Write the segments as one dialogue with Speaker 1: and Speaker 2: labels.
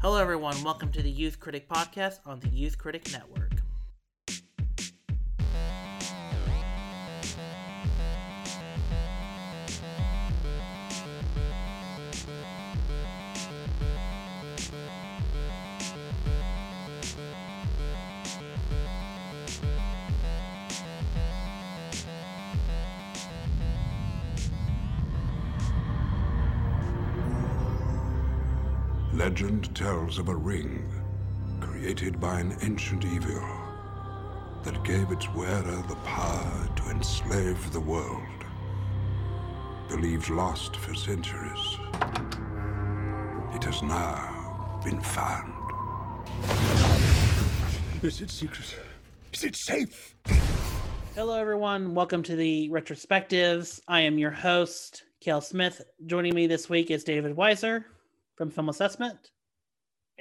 Speaker 1: Hello, everyone. Welcome to the Youth Critic Podcast on the Youth Critic Network.
Speaker 2: Tells of a ring created by an ancient evil that gave its wearer the power to enslave the world. Believed lost for centuries, it has now been found.
Speaker 3: Is it secret? Is it safe?
Speaker 1: Hello, everyone. Welcome to the retrospectives. I am your host, Kale Smith. Joining me this week is David Weiser from Film Assessment.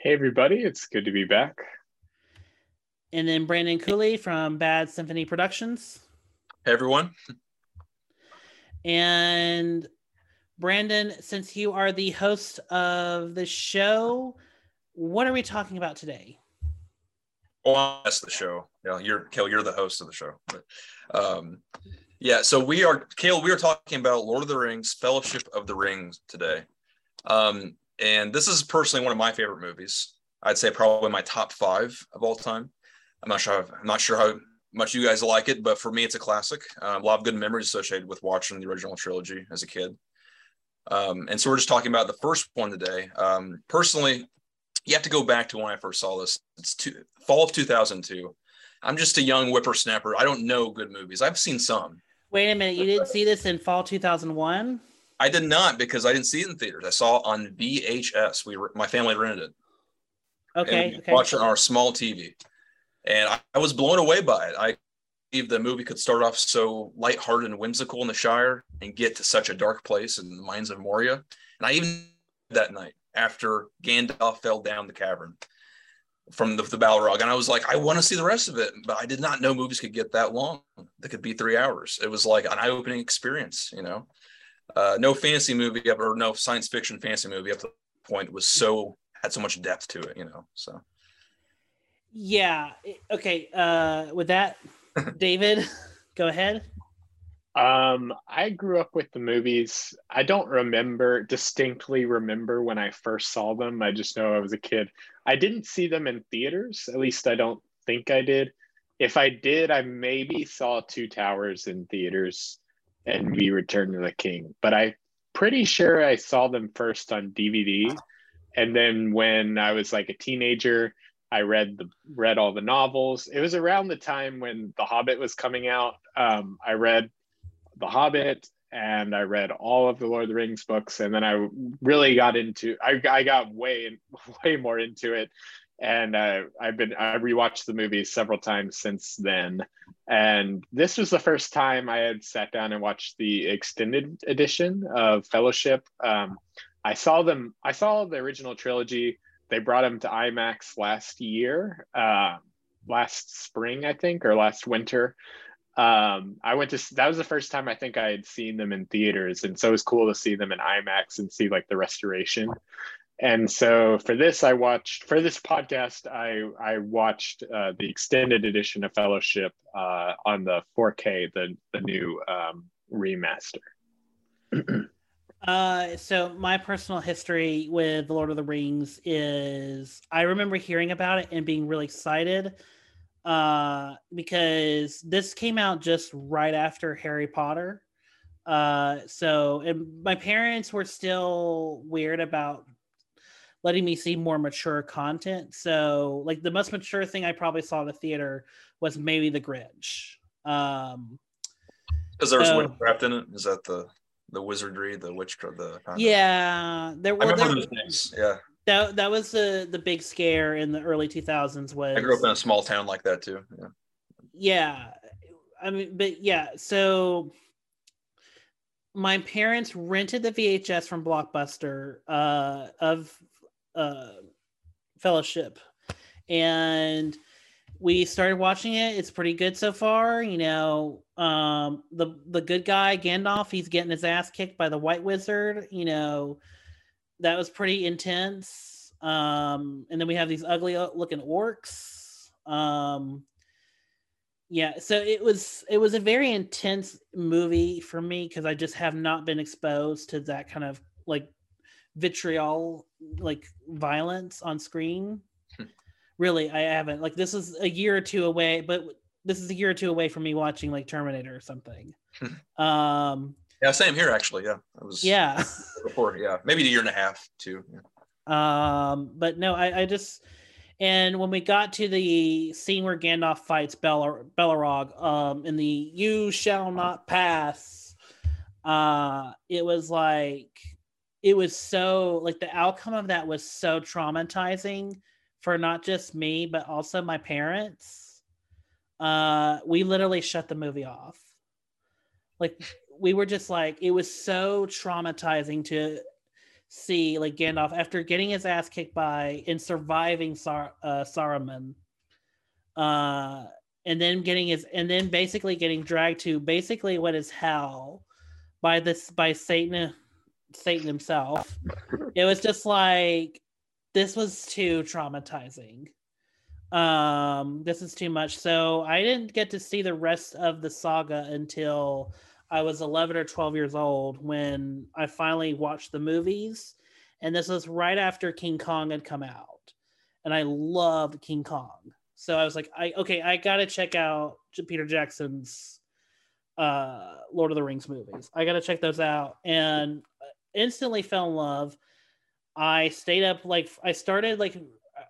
Speaker 4: Hey, everybody. It's good to be back.
Speaker 1: And then Brandon Cooley from Bad Symphony Productions.
Speaker 5: Hey, everyone.
Speaker 1: And Brandon, since you are the host of the show, what are we talking about today?
Speaker 5: Oh, that's the show. Yeah, you're Kale. You're the host of the show. But, um, yeah. So we are Kale. We are talking about Lord of the Rings, Fellowship of the Rings today. Um, and this is personally one of my favorite movies. I'd say probably my top five of all time. I'm not sure. I'm not sure how much you guys like it, but for me, it's a classic. Um, a lot of good memories associated with watching the original trilogy as a kid. Um, and so we're just talking about the first one today. Um, personally, you have to go back to when I first saw this. It's two, fall of 2002. I'm just a young whippersnapper. I don't know good movies. I've seen some.
Speaker 1: Wait a minute. You didn't see this in fall 2001?
Speaker 5: I did not because I didn't see it in theaters. I saw it on VHS. We were, my family rented it.
Speaker 1: Okay. okay.
Speaker 5: watched it on our small TV, and I, I was blown away by it. I believe the movie could start off so lighthearted and whimsical in the Shire and get to such a dark place in the mines of Moria. And I even that night after Gandalf fell down the cavern from the, the Balrog, and I was like, I want to see the rest of it, but I did not know movies could get that long. That could be three hours. It was like an eye-opening experience, you know. Uh, no fantasy movie ever, no science fiction fantasy movie up to the point was so had so much depth to it, you know. So
Speaker 1: Yeah. Okay. Uh, with that, David, go ahead.
Speaker 4: Um, I grew up with the movies. I don't remember distinctly remember when I first saw them. I just know I was a kid. I didn't see them in theaters. At least I don't think I did. If I did, I maybe saw Two Towers in theaters and We Return to the King. But I'm pretty sure I saw them first on DVD. And then when I was like a teenager, I read the read all the novels. It was around the time when The Hobbit was coming out. Um, I read The Hobbit and I read all of the Lord of the Rings books, and then I really got into. I, I got way way more into it, and uh, I've been I rewatched the movie several times since then. And this was the first time I had sat down and watched the extended edition of Fellowship. Um, I saw them. I saw the original trilogy. They brought them to IMAX last year, uh, last spring, I think, or last winter. Um, I went to. That was the first time I think I had seen them in theaters, and so it was cool to see them in IMAX and see like the restoration. And so for this, I watched for this podcast. I I watched uh, the extended edition of Fellowship uh, on the 4K, the the new um, remaster.
Speaker 1: Uh, so my personal history with the Lord of the Rings is I remember hearing about it and being really excited uh, because this came out just right after Harry Potter. Uh, so and my parents were still weird about letting me see more mature content. So like the most mature thing I probably saw in the theater was maybe The Grinch. Um,
Speaker 5: because there was
Speaker 1: So-
Speaker 5: witchcraft in it. Is that the the wizardry, the witchcraft, the kind of-
Speaker 1: yeah, there
Speaker 5: I
Speaker 1: well,
Speaker 5: those things. Yeah,
Speaker 1: that that was the the big scare in the early 2000s was
Speaker 5: I grew up in a small town like that too. Yeah.
Speaker 1: yeah i mean but yeah so my parents rented the vhs from blockbuster uh of uh fellowship. And we started watching it. It's pretty good so far you know um the the good guy gandalf he's getting his ass kicked by the white wizard you know that was pretty intense. Um, and then we have these ugly uh, looking orcs. Um, yeah, so it was it was a very intense movie for me because I just have not been exposed to that kind of like vitriol like violence on screen. Hmm. really, I haven't. Like this is a year or two away, but this is a year or two away from me watching like Terminator or something.
Speaker 5: Hmm. um yeah, same here actually. Yeah. I was
Speaker 1: yeah
Speaker 5: before, yeah. Maybe a year and a half too. Yeah.
Speaker 1: Um, but no, I, I just and when we got to the scene where Gandalf fights Bel- Balrog, um, in the "You shall not pass," uh, it was like it was so like the outcome of that was so traumatizing for not just me but also my parents. Uh, we literally shut the movie off. Like we were just like it was so traumatizing to see like Gandalf after getting his ass kicked by and surviving Sar- uh, Saruman, uh, and then getting his and then basically getting dragged to basically what is hell by this by Satan Satan himself. it was just like this was too traumatizing. Um, this is too much. So I didn't get to see the rest of the saga until I was 11 or 12 years old when I finally watched the movies. And this was right after King Kong had come out. And I loved King Kong. So I was like, I okay, I gotta check out Peter Jackson's uh Lord of the Rings movies. I gotta check those out. And instantly fell in love. I stayed up like I started like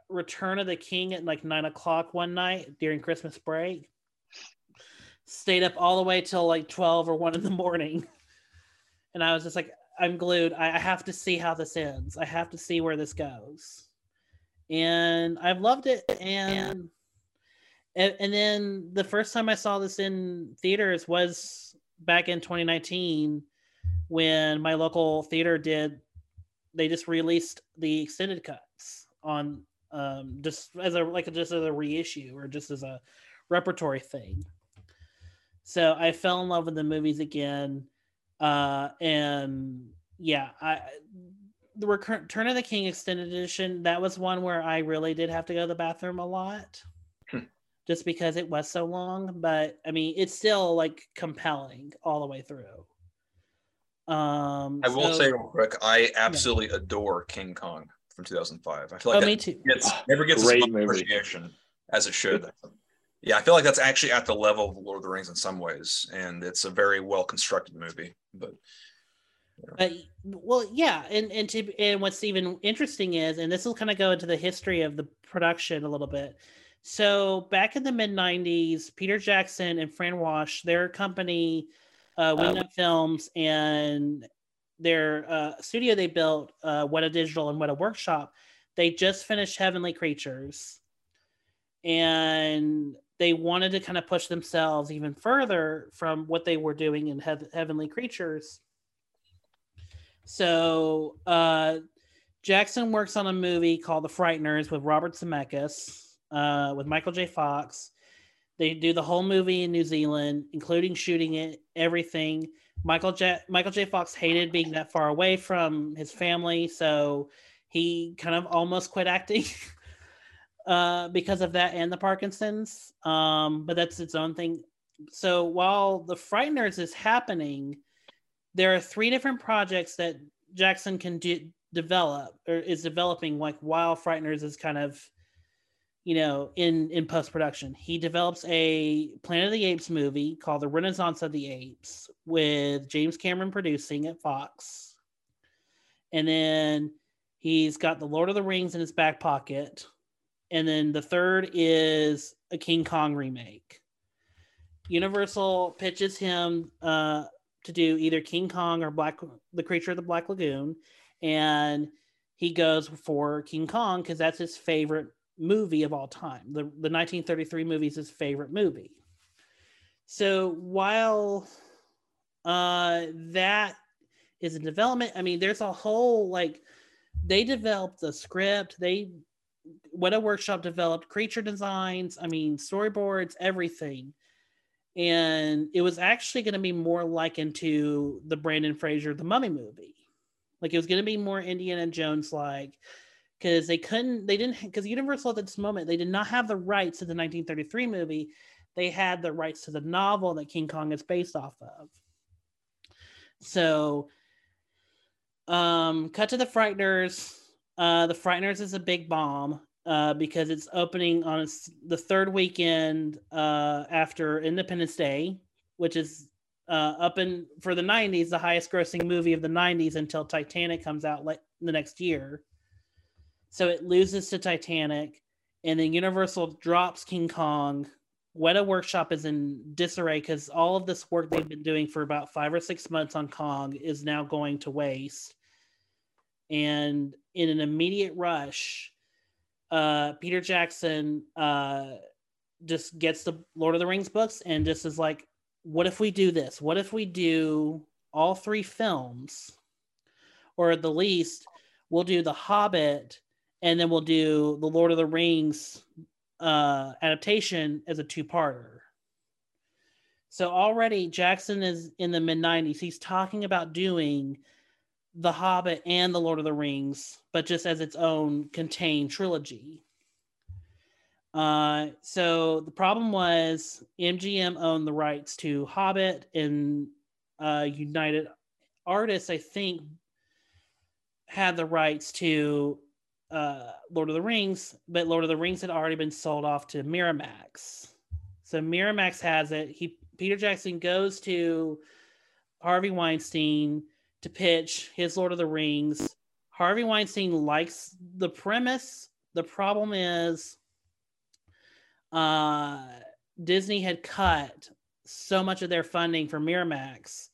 Speaker 1: Return of the King at like nine o'clock one night during Christmas break stayed up all the way till like 12 or 1 in the morning. And I was just like, I'm glued. I, have to see how this ends. I have to see where this goes. And I've loved it. And and, and then the first time I saw this in theaters was back in 2019 when my local theater did they just released the extended cuts on um just as a like just as a reissue or just as a repertory thing so I fell in love with the movies again. Uh, and yeah, I the Return of the King extended edition, that was one where I really did have to go to the bathroom a lot. Hmm. Just because it was so long, but I mean, it's still like compelling all the way through. Um,
Speaker 5: I will so, say real quick, I absolutely yeah. adore King Kong from 2005. I feel like
Speaker 1: oh, me too.
Speaker 5: It's never gets as much appreciation as it should yeah, I feel like that's actually at the level of Lord of the Rings in some ways, and it's a very well constructed movie. But
Speaker 1: uh, well, yeah, and and to and what's even interesting is, and this will kind of go into the history of the production a little bit. So back in the mid '90s, Peter Jackson and Fran Walsh, their company, uh, Wingnut uh, Films, and their uh, studio they built, uh, Weta Digital and Weta Workshop, they just finished Heavenly Creatures, and they wanted to kind of push themselves even further from what they were doing in Heav- Heavenly Creatures. So uh, Jackson works on a movie called The Frighteners with Robert Zemeckis, uh, with Michael J. Fox. They do the whole movie in New Zealand, including shooting it, everything. Michael J. Michael J. Fox hated being that far away from his family, so he kind of almost quit acting. uh, because of that and the Parkinson's. Um, but that's its own thing. So while the Frighteners is happening, there are three different projects that Jackson can do, develop or is developing like while Frighteners is kind of you know in in post production. He develops a Planet of the Apes movie called The Renaissance of the Apes with James Cameron producing at Fox. And then he's got The Lord of the Rings in his back pocket and then the third is a King Kong remake. Universal pitches him uh, to do either King Kong or Black the Creature of the Black Lagoon, and he goes for King Kong because that's his favorite movie of all time. The the 1933 movie is his favorite movie. So while uh, that is in development, I mean, there's a whole like they developed the script, they Weta Workshop developed creature designs, I mean, storyboards, everything. And it was actually going to be more likened to the Brendan Fraser The Mummy movie. Like it was going to be more Indiana Jones like because they couldn't they didn't because universal at this moment they did not have the rights to the 1933 movie. They had the rights to the novel that king kong is based off of. So um cut to the frighteners. Uh the frighteners is a big bomb uh because it's opening on its, the third weekend uh after independence day which is uh, up in for the 90s the highest grossing movie of the 90s until titanic comes out like the next year so it loses to Titanic, and then Universal drops King Kong. Weta Workshop is in disarray because all of this work they've been doing for about five or six months on Kong is now going to waste. And in an immediate rush, uh, Peter Jackson uh, just gets the Lord of the Rings books and just is like, what if we do this? What if we do all three films? Or at the least, we'll do The Hobbit and then we'll do the Lord of the Rings uh, adaptation as a two-parter. So already Jackson is in the mid 90s. He's talking about doing The Hobbit and The Lord of the Rings, but just as its own contained trilogy. Uh, so the problem was MGM owned the rights to Hobbit and uh, United Artists, I think, had the rights to uh, Lord of the Rings, but Lord of the Rings had already been sold off to Miramax. So Miramax has it. He Peter Jackson goes to Harvey Weinstein to pitch his Lord of the Rings. Harvey Weinstein likes the premise. The problem is uh, Disney had cut so much of their funding for Miramax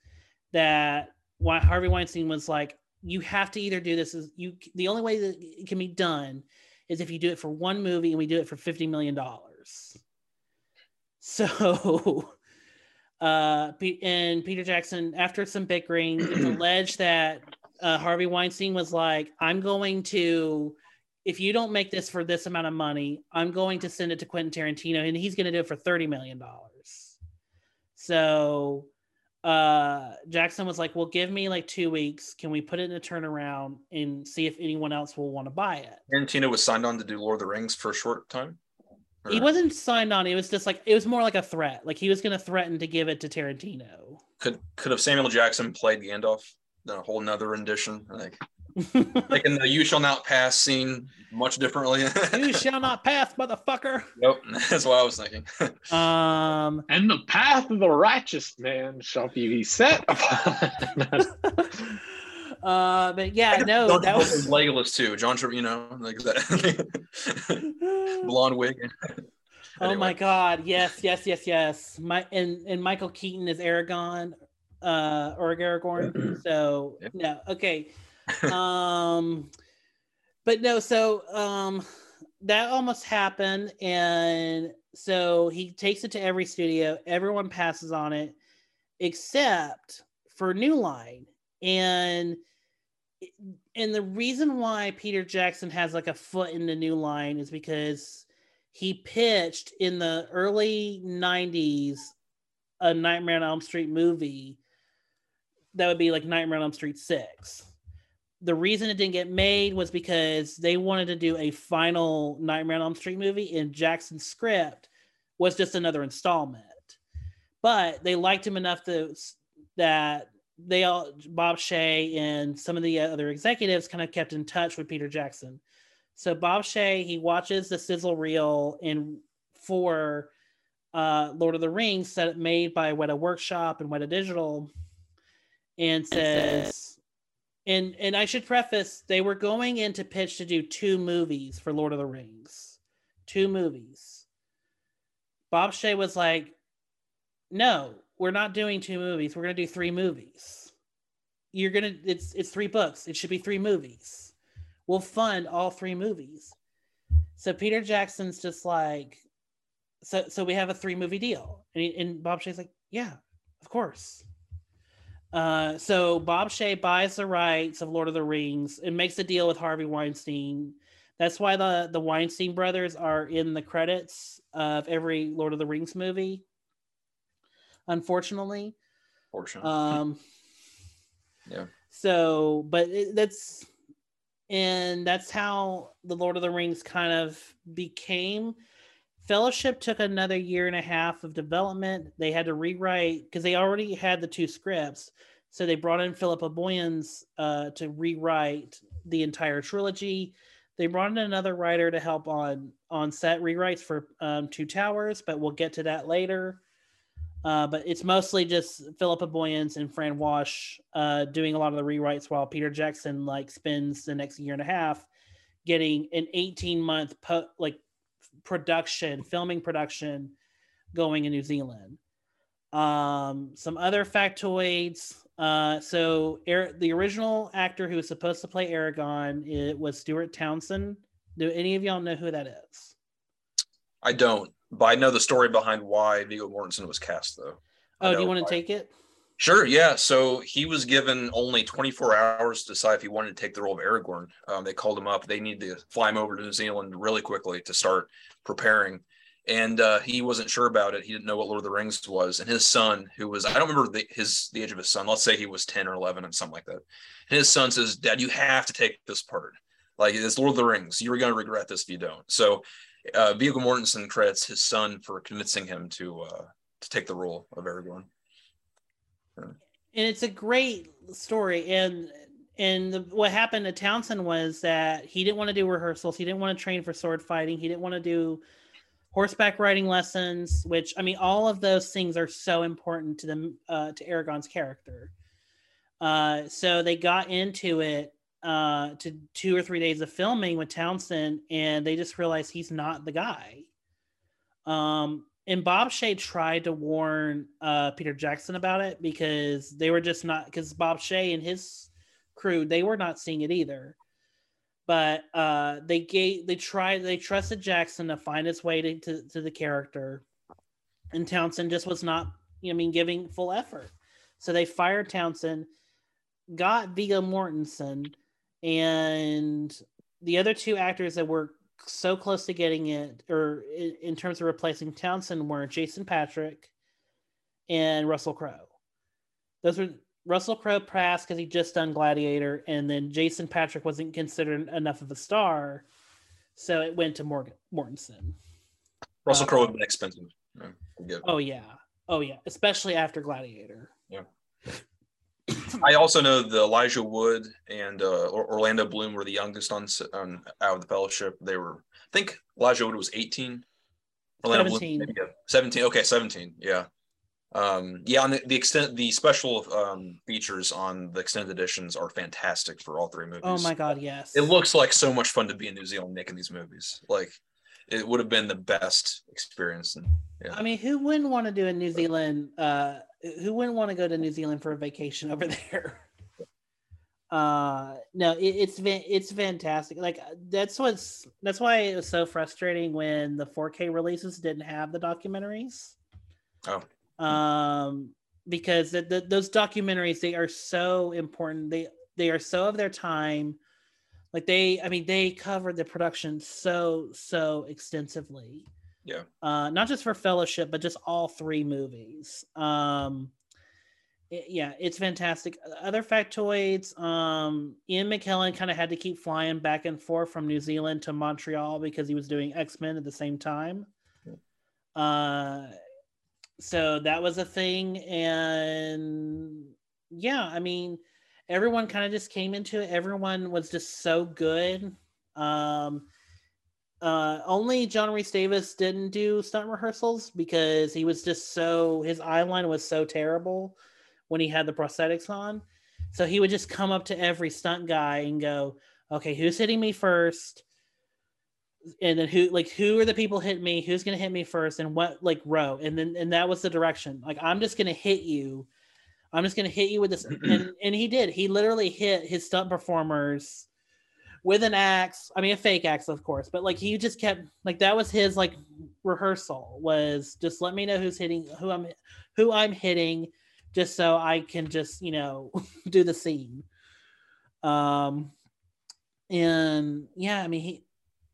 Speaker 1: that Harvey Weinstein was like, you have to either do this is you the only way that it can be done is if you do it for one movie and we do it for 50 million dollars. So uh and peter jackson after some bickering it's alleged that uh, harvey weinstein was like i'm going to if you don't make this for this amount of money i'm going to send it to quentin tarantino and he's going to do it for 30 million dollars. So uh Jackson was like, "Well, give me like two weeks. Can we put it in a turnaround and see if anyone else will want to buy it?"
Speaker 5: Tarantino was signed on to do Lord of the Rings for a short time.
Speaker 1: Or? He wasn't signed on. It was just like it was more like a threat. Like he was going to threaten to give it to Tarantino.
Speaker 5: Could could have Samuel Jackson played Gandalf? A whole nother rendition, like Making the "You shall not pass" scene much differently.
Speaker 1: you shall not pass, motherfucker.
Speaker 5: Nope, that's what I was thinking.
Speaker 1: um,
Speaker 4: and the path of the righteous man shall be set
Speaker 1: upon. uh, but yeah, no,
Speaker 5: John
Speaker 1: that was
Speaker 5: Legolas too. John, you know, like that blonde wig.
Speaker 1: Oh my God! Yes, yes, yes, yes. My and and Michael Keaton is Aragorn, uh, or Aragorn. so yeah. no, okay um, but no, so um, that almost happened, and so he takes it to every studio. Everyone passes on it, except for New Line, and and the reason why Peter Jackson has like a foot in the New Line is because he pitched in the early '90s a Nightmare on Elm Street movie that would be like Nightmare on Elm Street six the reason it didn't get made was because they wanted to do a final Nightmare on Elm Street movie, and Jackson's script was just another installment. But they liked him enough to, that they all Bob Shaye and some of the other executives kind of kept in touch with Peter Jackson. So Bob Shaye he watches the sizzle reel in for uh, Lord of the Rings that made by Weta Workshop and Weta Digital, and says and and I should preface they were going into pitch to do two movies for Lord of the Rings. Two movies. Bob Shaye was like, "No, we're not doing two movies. We're going to do three movies. You're going to it's it's three books. It should be three movies. We'll fund all three movies." So Peter Jackson's just like so so we have a three movie deal. And, he, and Bob Shaye's like, "Yeah, of course." Uh, so Bob Shaye buys the rights of Lord of the Rings and makes a deal with Harvey Weinstein. That's why the the Weinstein brothers are in the credits of every Lord of the Rings movie. Unfortunately.
Speaker 5: Fortunately.
Speaker 1: Um,
Speaker 5: yeah.
Speaker 1: So, but it, that's and that's how the Lord of the Rings kind of became. Fellowship took another year and a half of development. They had to rewrite because they already had the two scripts, so they brought in Philippa Boyens uh, to rewrite the entire trilogy. They brought in another writer to help on on set rewrites for um, Two Towers, but we'll get to that later. Uh, but it's mostly just Philippa Boyens and Fran Walsh uh, doing a lot of the rewrites while Peter Jackson like spends the next year and a half getting an 18 month po- like production, filming production going in New Zealand. Um, some other factoids. Uh, so er- the original actor who was supposed to play Aragon it was Stuart Townsend. Do any of y'all know who that is?
Speaker 5: I don't, but I know the story behind why Viggo Mortensen was cast, though.
Speaker 1: Oh, do you want to take it?
Speaker 5: Sure, yeah. So he was given only 24 hours to decide if he wanted to take the role of Aragorn. Um, they called him up. They needed to fly him over to New Zealand really quickly to start preparing. And uh, he wasn't sure about it. He didn't know what Lord of the Rings was. And his son, who was, I don't remember the, his the age of his son. Let's say he was 10 or 11 and something like that. And his son says, Dad, you have to take this part. Like it's Lord of the Rings. You're going to regret this if you don't. So uh, Viggo Mortensen credits his son for convincing him to uh, to take the role of Aragorn.
Speaker 1: And it's a great story. And and the, what happened to townsend was that he didn't want to do rehearsals. He didn't want to train for sword fighting. He didn't want to do horseback riding lessons which i mean all of those things are so important to them uh, to aragon's character. Uh, so they got into it uh, to two or three days of filming with townsend and they just realized he's not the guy. Um, and Bob Shaye tried to warn uh, Peter Jackson about it because they were just not because Bob Shaye and his crew they were not seeing it either. But uh, they gave they tried they trusted Jackson to find his way to, to, to the character, and Townsend just was not you know, I mean giving full effort. So they fired Townsend, got Viggo Mortensen, and the other two actors that were so close to getting it, or in, terms of replacing Townsend, were Jason Patric and Russell Crowe. Those were Russell Crowe passed because he just done Gladiator, and then Jason Patric wasn't considered enough of a star, so it went to Morgan Mortensen.
Speaker 5: Russell Crowe um, would have been expensive. Yeah, I get it.
Speaker 1: Oh yeah, oh yeah, especially after Gladiator.
Speaker 5: I also know the Elijah Wood and uh, Orlando Bloom were the youngest on, out of the fellowship. They were, I think Elijah Wood was 18. Orlando Bloom,
Speaker 1: 17.
Speaker 5: maybe, 17. Okay, 17. Yeah. Um, yeah, on the, the extent, the special um, features on the extended editions are fantastic for all three movies.
Speaker 1: Oh my god, yes.
Speaker 5: It looks like so much fun to be in New Zealand making these movies. Like, it would have been the best experience. And yeah.
Speaker 1: I mean, who wouldn't want to do a New Zealand? Uh, who wouldn't want to go to New Zealand for a vacation over there? Uh, no, it, it's it's fantastic. Like that's what's that's why it was so frustrating when the 4K releases didn't have the documentaries.
Speaker 5: Oh.
Speaker 1: Um, because the, the, those documentaries they are so important. They they are so of their time. Like they, I mean, they covered the production so so extensively
Speaker 5: yeah.
Speaker 1: uh, not just for Fellowship, but just all three movies. Um, it- yeah, it's fantastic. Other factoids: um, Ian McKellen kind of had to keep flying back and forth from New Zealand to Montreal because he was doing X Men at the same time. Uh, so that was a thing, and yeah, I mean, everyone kind of just came into it. Everyone was just so good. Um, uh, only John Rhys-Davies didn't do stunt rehearsals because he was just so his eye line was so terrible when he had the prosthetics on. So he would just come up to every stunt guy and go, "Okay, who's hitting me first? And then who like who are the people hitting me? Who's gonna hit me first? And what like row? And then and that was the direction. Like I'm just gonna hit you. I'm just gonna hit you with this. and and he did. He literally hit his stunt performers with an axe. I mean, a fake axe, of course, but like he just kept like that was his like rehearsal was just let me know who's hitting who I'm who I'm hitting, just so I can just you know do the scene. Um, and yeah, I mean he,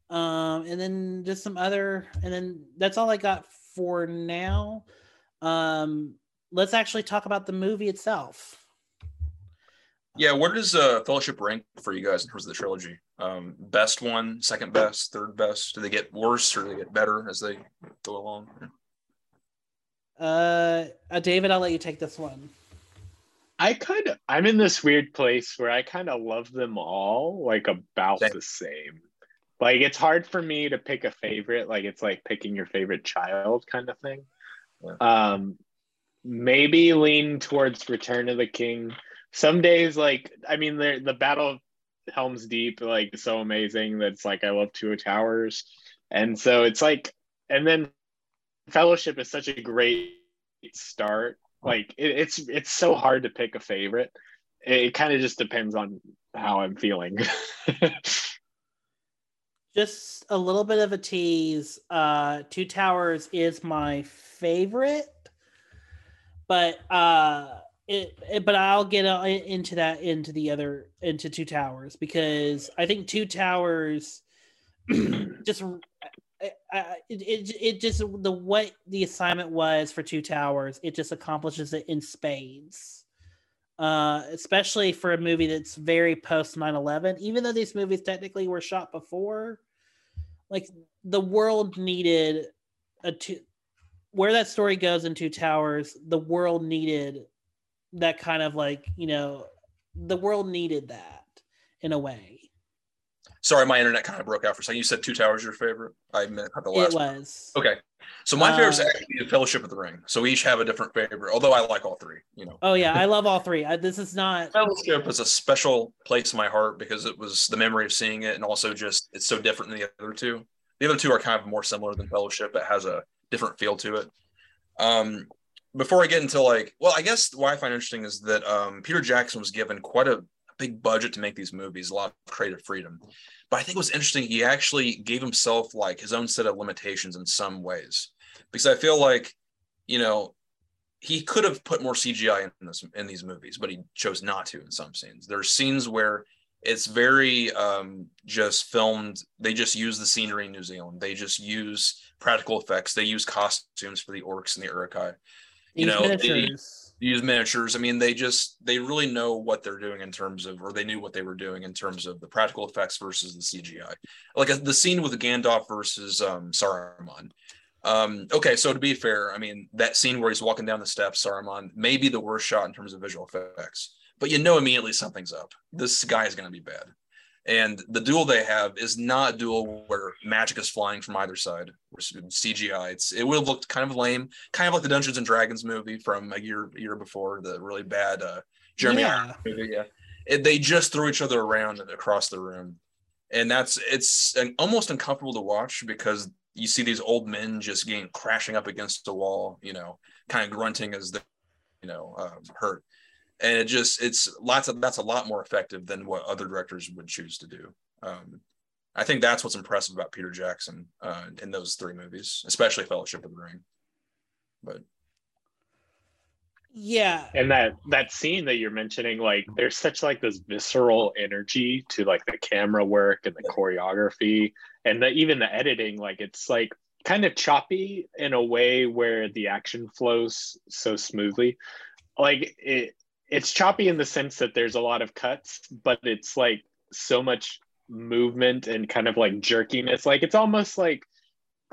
Speaker 1: um, and then just some other, and then that's all I got for now. Um, let's actually talk about the movie itself.
Speaker 5: Yeah, where does uh, Fellowship rank for you guys in terms of the trilogy? Um, best one, second best, third best? Do they get worse or do they get better as they go along?
Speaker 1: Uh, uh, David, I'll let you take this one.
Speaker 4: I kind of I'm in this weird place where I kind of love them all like about
Speaker 5: Same.
Speaker 4: the same. Like it's hard for me to pick a favorite. Like it's like picking your favorite child kind of thing.
Speaker 5: Yeah.
Speaker 4: Um, maybe lean towards Return of the King. Some days, like I mean, the the Battle of Helm's Deep, like so amazing. That's like I love Two Towers, and so it's like, and then Fellowship is such a great start. Like it, it's it's so hard to pick a favorite. It, it kind of just depends on how I'm feeling.
Speaker 1: Just a little bit of a tease. Uh, Two Towers is my favorite, but uh, it, it but I'll get uh, into that into the other into Two Towers because I think Two Towers just I, I, it, it just the what the assignment was for Two Towers it just accomplishes it in spades. Uh, especially for a movie that's very post 9-11 even though these movies technically were shot before like the world needed a two where that story goes in two towers the world needed that kind of like you know the world needed that in a way
Speaker 5: Sorry, my internet kind of broke out for a second. You said Two Towers your favorite. I meant the last
Speaker 1: it
Speaker 5: one.
Speaker 1: was
Speaker 5: Okay. So my favorite is
Speaker 1: Uh,
Speaker 5: actually the Fellowship of the Ring. So we each have a different favorite, although I like all three, you know.
Speaker 1: oh yeah i love all three I, this is not
Speaker 5: Fellowship is a special place in my heart because it was the memory of seeing it and also just it's so different than the other two. The other two are kind of more similar than Fellowship. It has a different feel to it. Um, before I get into like, well, I guess what I find interesting is that um, Peter Jackson was given quite a big budget to make these movies, a lot of creative freedom. But I think what's interesting, he actually gave himself like his own set of limitations in some ways, because I feel like, you know, he could have put more CGI in this in these movies, but he chose not to in some scenes. There's scenes where it's very um, just filmed. They just use the scenery in New Zealand. They just use practical effects. They use costumes for the orcs and the Uruk-hai. You know, they-
Speaker 1: miniatures.
Speaker 5: use miniatures. I mean, they just they really know what they're doing in terms of, or they knew what they were doing in terms of the practical effects versus the CGI. Like uh, the scene with Gandalf versus um, Saruman. Um, okay, so to be fair, I mean that scene where he's walking down the steps, Saruman may be the worst shot in terms of visual effects, but you know immediately something's up. This guy is going to be bad. And the duel they have is not a duel where magic is flying from either side. Or CGI. It's it would have looked kind of lame, kind of like the Dungeons and Dragons movie from a year year before, the really bad uh, Jeremy
Speaker 1: Yeah.
Speaker 5: Movie. Yeah, it, they just threw each other around across the room, and that's it's an, almost uncomfortable to watch because you see these old men just getting crashing up against the wall, you know, kind of grunting as they, you know, um, hurt and it just it's lots of that's a lot more effective than what other directors would choose to do. Um, i think that's what's impressive about peter jackson uh, in those three movies especially fellowship of the ring. But
Speaker 1: yeah.
Speaker 4: And that that scene that you're mentioning like there's such like this visceral energy to like the camera work and the choreography and the, even the editing like it's like kind of choppy in a way where the action flows so smoothly. Like it it's choppy in the sense that there's a lot of cuts but it's like so much movement and kind of like jerkiness. Like it's almost like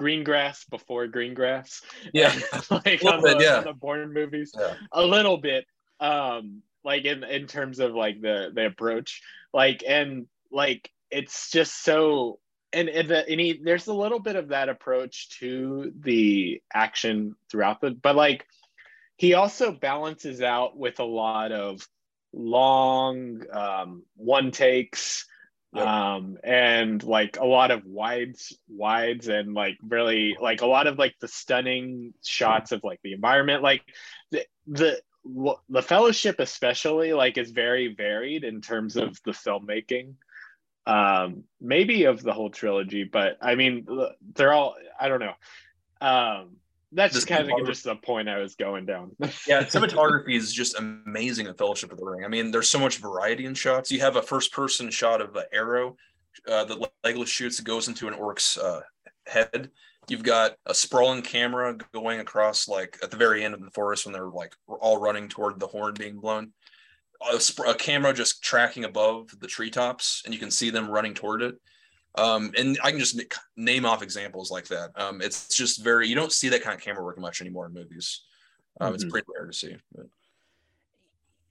Speaker 4: Greengrass before Greengrass.
Speaker 5: Yeah.
Speaker 4: like on the,
Speaker 5: bit, yeah.
Speaker 4: on the Bourne movies.
Speaker 5: Yeah.
Speaker 4: A little bit um like in in terms of like the the approach. Like and like it's just so and, and, the, and he, there's a little bit of that approach to the action throughout the but like he also balances out with a lot of long um one takes um and like a lot of wides wides and like really like a lot of like the stunning shots of like the environment. Like the the the fellowship especially like is very varied in terms of the filmmaking um maybe of the whole trilogy but i mean they're all i don't know. Um that's just kind of just the point i was going down.
Speaker 5: Yeah cinematography is just amazing in fellowship of the ring. I mean there's so much variety in shots. You have a first person shot of an arrow uh, that legolas shoots that goes into an orc's uh, head. You've got a sprawling camera going across like at the very end of the forest when they're like all running toward the horn being blown. A, sp- a camera just tracking above the treetops, and you can see them running toward it. Um, and I can just name off examples like that. Um, it's just very you don't see that kind of camera work much anymore in movies. Um, It's
Speaker 4: Mhm.
Speaker 5: pretty rare to see. But.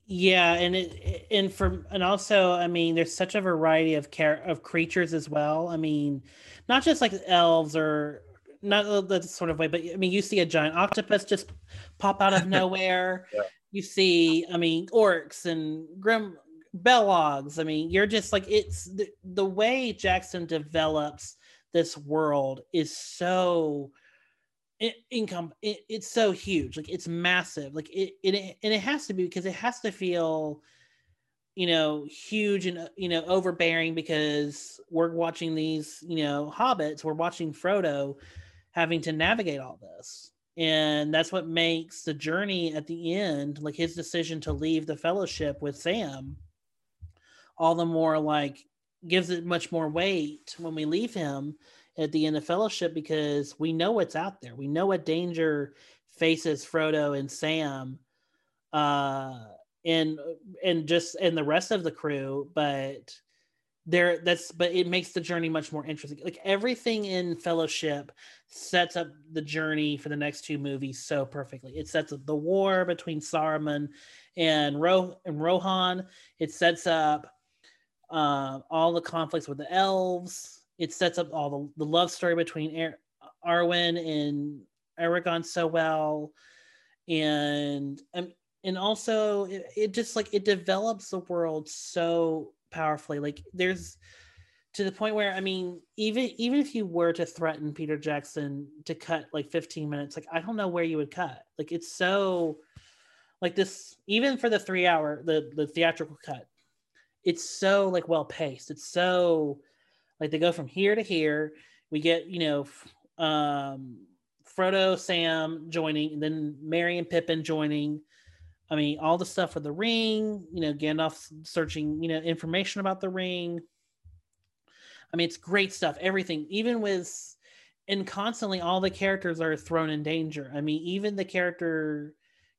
Speaker 1: Yeah, and it and for and also, I mean, there's such a variety of care of creatures as well. I mean, not just like elves or not that sort of way, but I mean, you see a giant octopus just pop out of nowhere.
Speaker 5: Yeah.
Speaker 1: You see, I mean, orcs and grim bellogs. I mean, you're just like it's the, the way Jackson develops this world is so income it, it's so huge. Like it's massive. Like it, it and it has to be because it has to feel you know huge and uh, you know overbearing because we're watching these you know hobbits. We're watching frodo having to navigate all this. And that's what makes the journey at the end like his decision to leave the fellowship with sam all the more like gives it much more weight when we leave him at the end of fellowship because we know what's out there. We know what danger faces frodo and sam uh and and just and the rest of the crew but there that's but it makes the journey much more interesting. Like everything in fellowship sets up the journey for the next two movies so perfectly. It sets up the war between saruman and Ro- and rohan. It sets up uh, all the conflicts with the elves. It sets up all the, the love story between er- arwen and aragon so well. And um, and also it, it just like it develops the world so powerfully. Like there's to the point where i mean even even if you were to threaten peter jackson to cut like 15 minutes like i don't know where you would cut. Like it's so like this even for the three hour the the theatrical cut it's so like well paced it's so like they go from here to here we get you know um frodo sam joining and then Merry and pippin joining I mean, all the stuff with the ring, you know, Gandalf searching, you know, information about the ring. I mean, it's great stuff. Everything, even with, and constantly all the characters are thrown in danger. I mean, even the character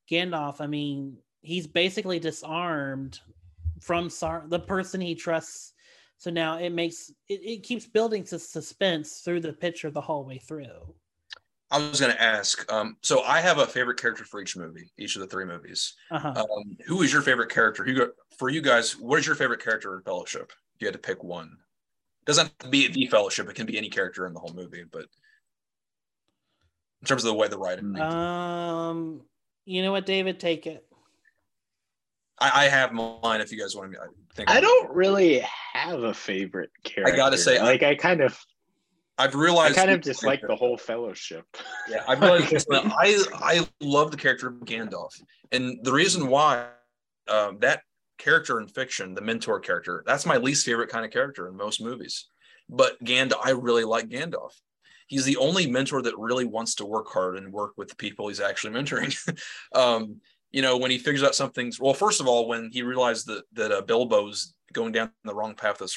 Speaker 1: Gandalf, I mean, he's basically disarmed from Sar- the person he trusts. So now it makes it, it keeps building to suspense through the picture the whole way through.
Speaker 5: I was going to ask. Um, so I have a favorite character for each movie, each of the three movies.
Speaker 1: Uh-huh.
Speaker 5: Um, who is your favorite character? Who for you guys? What is your favorite character in Fellowship? If you had to pick one, doesn't have to be the Fellowship. It can be any character in the whole movie, but in terms of the way the writing,
Speaker 1: um, you know what, David, take it.
Speaker 5: I, I have mine. If you guys want to, I think
Speaker 4: I don't really have a favorite character.
Speaker 5: I gotta say,
Speaker 4: like I kind of,
Speaker 5: I've realized I
Speaker 4: kind of just like the whole fellowship.
Speaker 5: Yeah, I realized I I love the character of Gandalf, and the reason why um, that character in fiction, the mentor character, that's my least favorite kind of character in most movies. But Gandalf, I really like Gandalf. He's the only mentor that really wants to work hard and work with the people he's actually mentoring. um, you know, when he figures out something's well, first of all, when he realized that that uh, Bilbo's going down the wrong path, this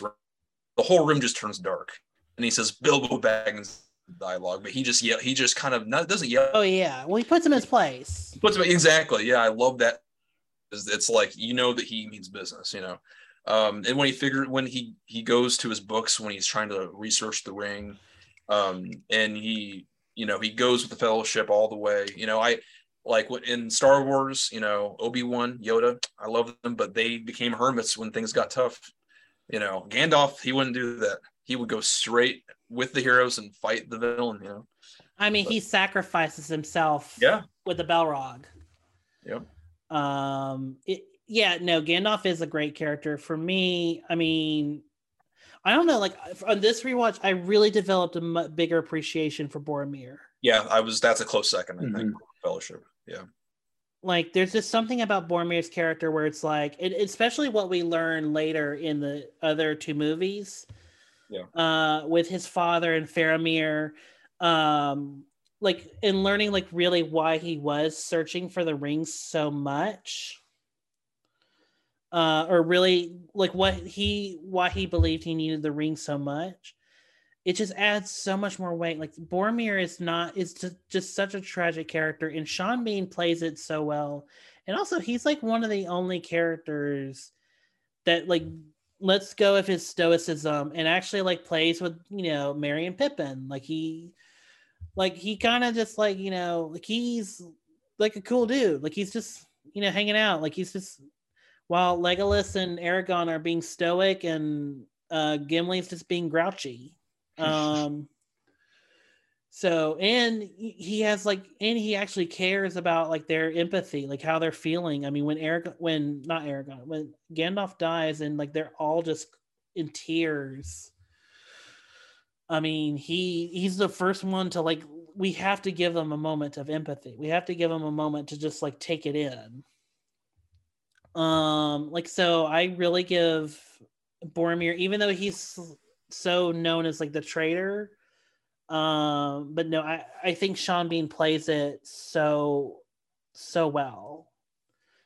Speaker 5: the whole room just turns dark, and he says Bilbo Baggins dialogue, but he just yell. He just kind of not, doesn't yell.
Speaker 1: Oh yeah. Well, he puts him in his place.
Speaker 5: Puts him exactly. Yeah, I love that. It's- It's like you know that he means business. You know, um, and when he figured when he he goes to his books when he's trying to research the ring, um, and he you know he goes with the Fellowship all the way. You know, I like what in Star Wars. You know, Obi Wan, Yoda. I love them, but they became hermits when things got tough. You know, Gandalf, he wouldn't do that. He would go straight with the heroes and fight the villain. You know.
Speaker 1: I mean, he sacrifices himself.
Speaker 5: Yeah.
Speaker 1: With the Balrog.
Speaker 5: Yep.
Speaker 1: Um. It, yeah. No. Gandalf is a great character for me. I mean, I don't know. Like on this rewatch, I really developed a mu- bigger appreciation for Boromir.
Speaker 5: Yeah, I was. That's a close second. I
Speaker 4: Mm-hmm.
Speaker 5: think Fellowship. Yeah.
Speaker 1: Like, there's just something about Boromir's character where it's like, it, especially what we learn later in the other two movies.
Speaker 5: Yeah.
Speaker 1: Uh, with his father and Faramir, um, like, in learning like really why he was searching for the rings so much. Uh, or really like what he why he believed he needed the ring so much it just adds so much more weight. Like Boromir is not is just, just such a tragic character, and Sean Bean plays it so well. And also, he's like one of the only characters that like lets go of his stoicism and actually like plays with you know Merry and Pippin. Like he, like he kind of just like you know like he's like a cool dude. Like he's just you know hanging out. Like he's just while Legolas and Aragon are being stoic and uh Gimli's just being grouchy. Um so and he has like and he actually cares about like their empathy, like how they're feeling. I mean, when Eric when not Aragorn, when Gandalf dies and like they're all just in tears. I mean, he he's the first one to like we have to give them a moment of empathy. We have to give them a moment to just like take it in. Um like so I really give Boromir even though he's so known as like the traitor, um, but no, I, I think Sean Bean plays it so so well.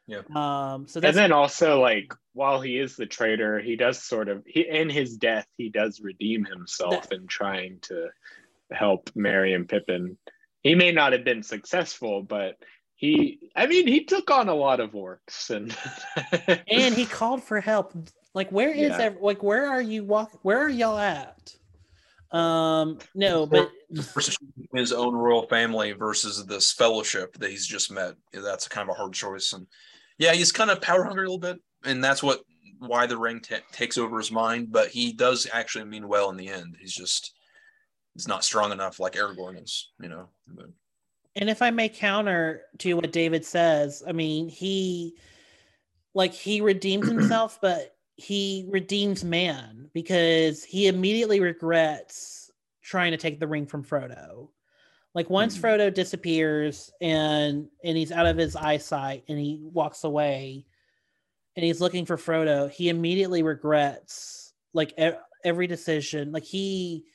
Speaker 5: Yeah.
Speaker 1: Um, so that's
Speaker 4: and then also like while he is the traitor, he does sort of he in his death he does redeem himself in trying to help Merry and Pippin. He may not have been successful, but he I mean he took on a lot of orcs and
Speaker 1: and he called for help. Like where is
Speaker 4: Yeah.
Speaker 1: ev- like where are you walk where are y'all at? Um no, but
Speaker 5: his own royal family versus this fellowship that he's just met. That's kind of a hard choice. And yeah, he's kind of power hungry a little bit, and that's what why the ring ta takes over his mind. But he does actually mean well in the end. He's just he's not strong enough like Aragorn is, you know. But,
Speaker 1: and if I may counter to what David says, I mean, he like he redeems himself, but he redeems man because he immediately regrets trying to take the ring from Frodo. Like once
Speaker 5: Mhm.
Speaker 1: Frodo disappears and and he's out of his eyesight and he walks away and he's looking for Frodo, he immediately regrets like e- every decision. Like he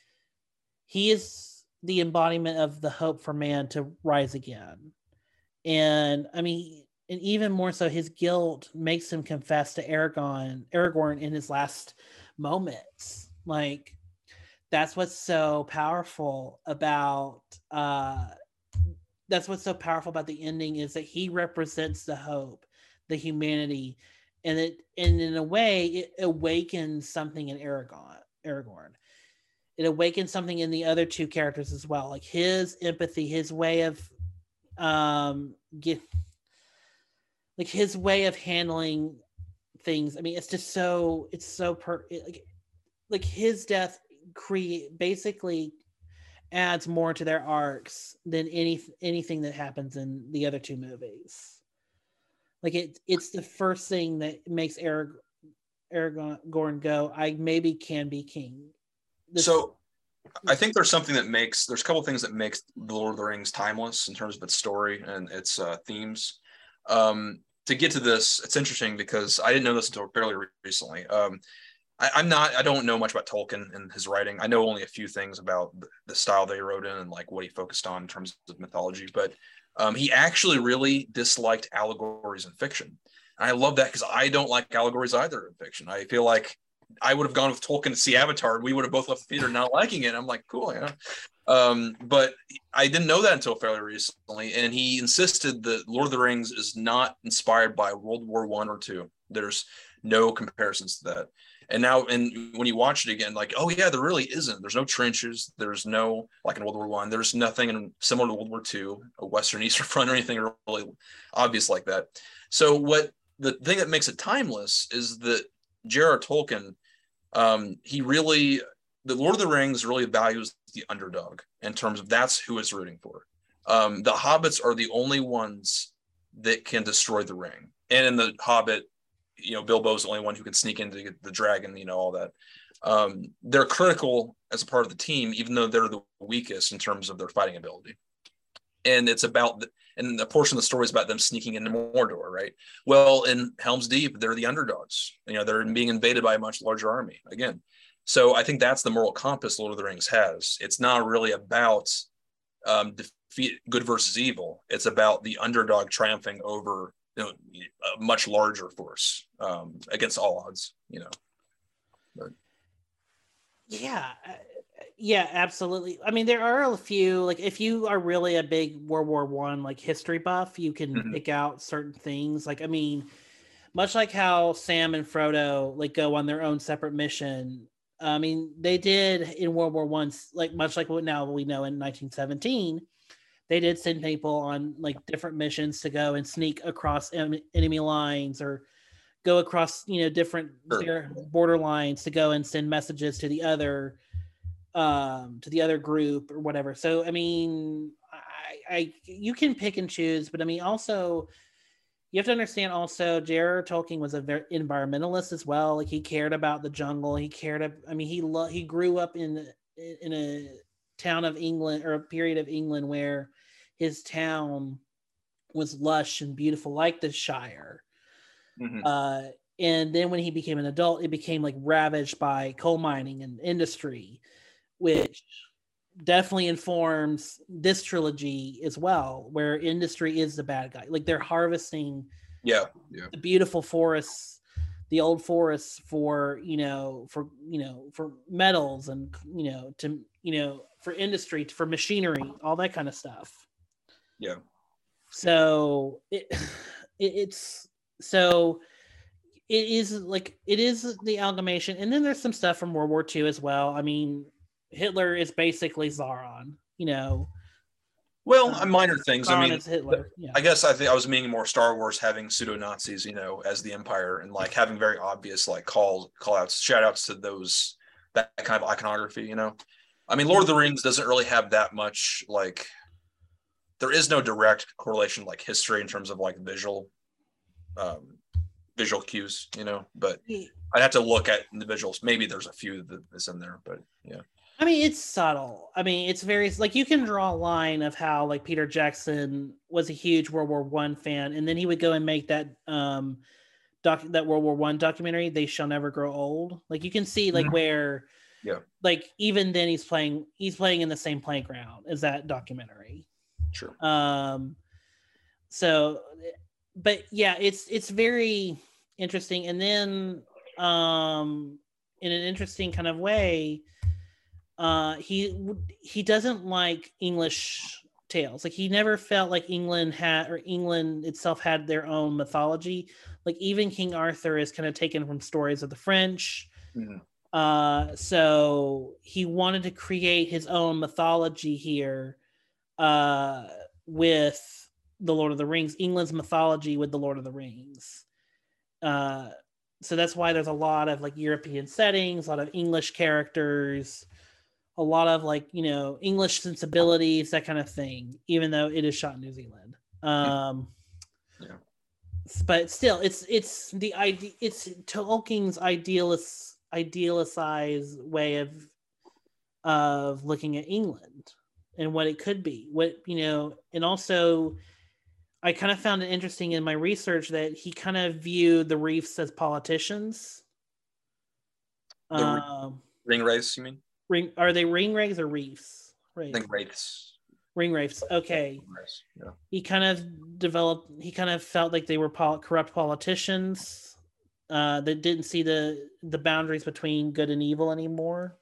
Speaker 1: he is the embodiment of the hope for man to rise again. And I mean, and even more so, his guilt makes him confess to Aragorn, Aragorn in his last moments. Like that's what's so powerful about uh that's what's so powerful about the ending is that he represents the hope, the humanity, and it and in a way it awakens something in Aragorn. Aragorn it awakens something in the other two characters as well like his empathy his way of um get like his way of handling things. I mean it's just so it's so per like like his death create basically adds more to their arcs than any anything that happens in the other two movies. Like it it's the first thing that makes Arag- Aragorn go I maybe can be king. This-
Speaker 5: so I think there's something that makes there's a couple things that makes the Lord of the Rings timeless in terms of its story and its uh, themes. Um, to get to this, it's interesting because I didn't know this until fairly recently. Um, I, I'm not I don't know much about Tolkien and his writing. I know only a few things about the, style he wrote in and like what he focused on in terms of mythology. But um, he actually really disliked allegories in fiction. And I love that because I don't like allegories either in fiction. I feel like I would have gone with Tolkien to see Avatar. and We would have both left the theater not liking it. I'm like, cool, yeah. Um, but I didn't know that until fairly recently, and he insisted that Lord of the Rings is not inspired by World War One or two. There's no comparisons to that. And now, and when you watch it again, like, oh yeah, there really isn't. There's no trenches. There's no like in World War One. There's nothing in, similar to World War Two, a Western Eastern Front or anything really obvious like that. So what the thing that makes it timeless is that J.R.R. Tolkien, um, he really, the Lord of the Rings really values the underdog in terms of that's who is rooting for. Um, the hobbits are the only ones that can destroy the ring. And in the Hobbit, you know, Bilbo's the only one who can sneak into the- dragon, you know, all that. Um, they're critical as a part of the team, even though they're the weakest in terms of their fighting ability. And it's about, the, and a portion of the story is about them sneaking into Mordor, right? Well, in Helm's Deep, they're the underdogs. You know, they're being invaded by a much larger army again. So I think that's the moral compass Lord of the Rings has. It's not really about um, defeat good versus evil. It's about the underdog triumphing over you know a much larger force um, against all odds. You know.
Speaker 1: yeah yeah, absolutely. I mean, there are a few like if you are really a big World War One like history buff, you can
Speaker 5: Mhm.
Speaker 1: pick out certain things. Like, I mean, much like how Sam and Frodo like go on their own separate mission. I mean, they did in World War One, like much like what now we know in 1917, they did send people on like different missions to go and sneak across em- enemy lines or go across you know different
Speaker 5: Sure.
Speaker 1: border lines to go and send messages to the other um to the other group or whatever so i mean i i you can pick and choose but i mean also you have to understand also J.R.R. Tolkien was a very environmentalist as well. Like he cared about the jungle. He cared. ab- I mean, he lo- he grew up in in a town of England or a period of England where his town was lush and beautiful, like the Shire.
Speaker 5: Mhm.
Speaker 1: Uh, and then when he became an adult, it became like ravaged by coal mining and industry, which definitely informs this trilogy as well, where industry is the bad guy. Like they're harvesting
Speaker 5: Yeah.
Speaker 1: the beautiful forests, the old forests for you know for you know for metals and you know to you know for industry for machinery, all that kind of stuff.
Speaker 5: Yeah.
Speaker 1: So it, it it's so it is like it is the amalgamation, and then there's some stuff from World War II as well. I mean, Hitler is basically Sauron. You know,
Speaker 5: Well,
Speaker 1: Uh,
Speaker 5: minor things. I mean,
Speaker 1: Hitler. Yeah.
Speaker 5: I guess I think I was meaning more Star Wars having pseudo Nazis, you know, as the Empire and like having very obvious like call call outs, shout outs to those that kind of iconography, you know. I mean, Lord of the Rings doesn't really have that much like there is no direct correlation like history in terms of like visual um visual cues, you know, but I'd have to look at individuals. Maybe there's a few that is in there, but yeah.
Speaker 1: I mean, it's subtle. I mean, it's very like you can draw a line of how like Peter Jackson was a huge World War One fan, and then he would go and make that um doc that World War One documentary, "They Shall Never Grow Old." Like you can see like
Speaker 5: Mhm.
Speaker 1: where,
Speaker 5: Yeah.
Speaker 1: like even then he's playing he's playing in the same playground as that documentary.
Speaker 5: Sure.
Speaker 1: Um, so, but yeah, it's it's very interesting, and then um, in an interesting kind of way, uh, he he doesn't like English tales. Like he never felt like England had or England itself had their own mythology. Like even King Arthur is kind of taken from stories of the French.
Speaker 5: Mhm.
Speaker 1: Uh, so he wanted to create his own mythology here uh, with the Lord of the Rings, England's mythology with the Lord of the Rings. Uh, so that's why there's a lot of like European settings, a lot of English characters, a lot of like you know English sensibilities, that kind of thing. Even though it is shot in New Zealand, um,
Speaker 5: Yeah.
Speaker 1: but still, it's it's the idea. It's Tolkien's idealist idealized way of of looking at England and what it could be. What you know, and also I kind of found it interesting in my research that he kind of viewed the reefs as politicians.
Speaker 5: The
Speaker 1: Um,
Speaker 5: Ring race, you mean?
Speaker 1: Ring are they ring rays or reefs?
Speaker 5: I
Speaker 1: Right.
Speaker 5: think wraiths.
Speaker 1: Ring rays. Okay.
Speaker 5: Yeah.
Speaker 1: He kind of developed. He kind of felt like they were pol- corrupt politicians uh, that didn't see the the boundaries between good and evil anymore.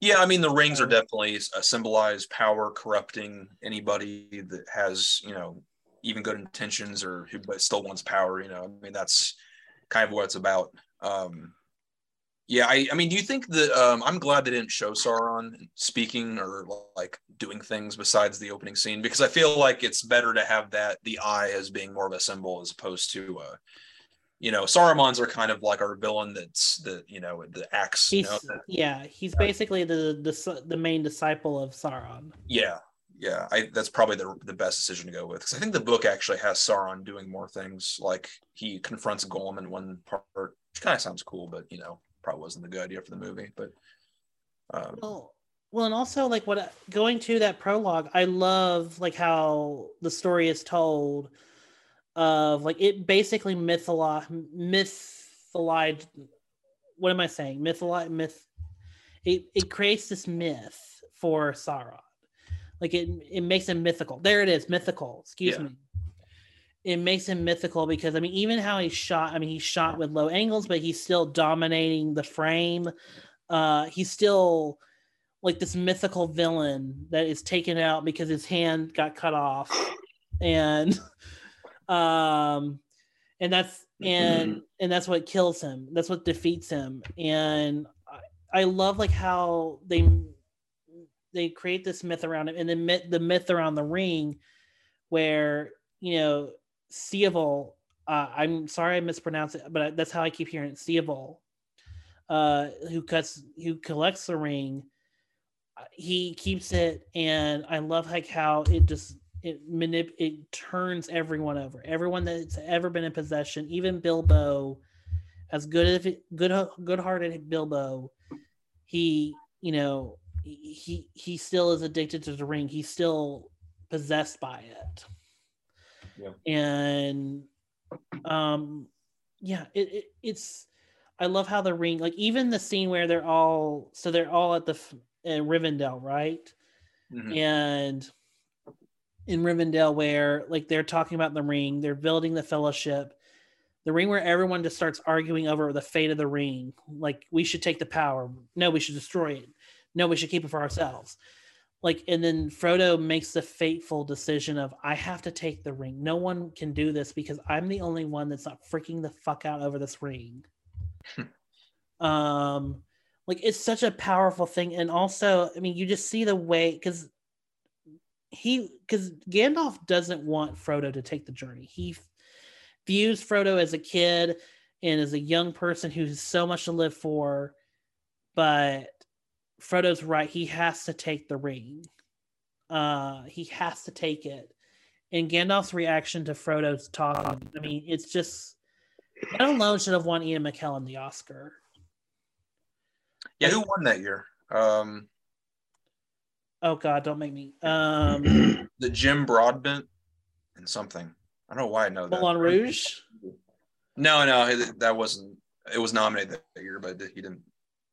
Speaker 5: Yeah, I mean the rings are definitely a symbolized power corrupting anybody that has you know even good intentions or who but still wants power. You know, I mean that's kind of what it's about. Um, yeah, I, I mean, do you think that um, I'm glad they didn't show Sauron speaking or like doing things besides the opening scene because I feel like it's better to have that the eye as being more of a symbol as opposed to uh, you know Saruman's are kind of like our villain that's the you know the axe. You know, that-
Speaker 1: yeah, he's basically the the the main disciple of Sauron.
Speaker 5: Yeah, yeah. I that's probably the the best decision to go with because I think the book actually has Sauron doing more things. Like he confronts Gollum in one part, which kind of sounds cool, but you know, probably wasn't the good idea for the movie. But um,
Speaker 1: Well, well, and also like what going to that prologue, I love like how the story is told of like it basically mytholo mytholized. What am I saying? Mytholi myth. It it creates this myth for Sauron, like it it makes him mythical. There it is, mythical. Excuse
Speaker 5: Yeah.
Speaker 1: me. It makes him mythical because I mean, even how he shot. I mean, he shot with low angles, but he's still dominating the frame. Uh, he's still like this mythical villain that is taken out because his hand got cut off and um and that's and and that's what kills him that's what defeats him and I, I love like how they they create this myth around him, and then myth, the myth around the ring where you know Sievil uh, I'm sorry I mispronounced it but that's how I keep hearing it Sievil uh who cuts who collects the ring he keeps it and I love like how it just it manip it turns everyone over. Everyone that's ever been in possession, even Bilbo, as good as it, good good-hearted Bilbo, he you know he he still is addicted to the ring. He's still possessed by it. Yeah. And um yeah, it, it it's I love how the ring like even the scene where they're all so they're all at the in Rivendell, right? Mm-hmm. And in Rivendell where like they're talking about the ring, they're building the fellowship, the ring where everyone just starts arguing over the fate of the ring. Like we should take the power. No, we should destroy it. No, we should keep it for ourselves. Like and then Frodo makes the fateful decision of I have to take the ring. No one can do this because I'm the only one that's not freaking the fuck out over this ring. um like it's such a powerful thing and also i mean you just see the way because he because Gandalf doesn't want Frodo to take the journey. He views Frodo as a kid and as a young person who's so much to live for, but Frodo's right. He has to take the ring. Uh, he has to take it. And Gandalf's reaction to Frodo's talk, I mean, it's just that alone should have won Ian McKellen the Oscar.
Speaker 5: Yeah, who won that year? Um,
Speaker 1: Oh God, don't make me. Um,
Speaker 5: the Jim Broadbent and something. I don't know why I know that.
Speaker 1: Moulin Rouge.
Speaker 5: No, no, that wasn't. It was nominated that year, but he didn't.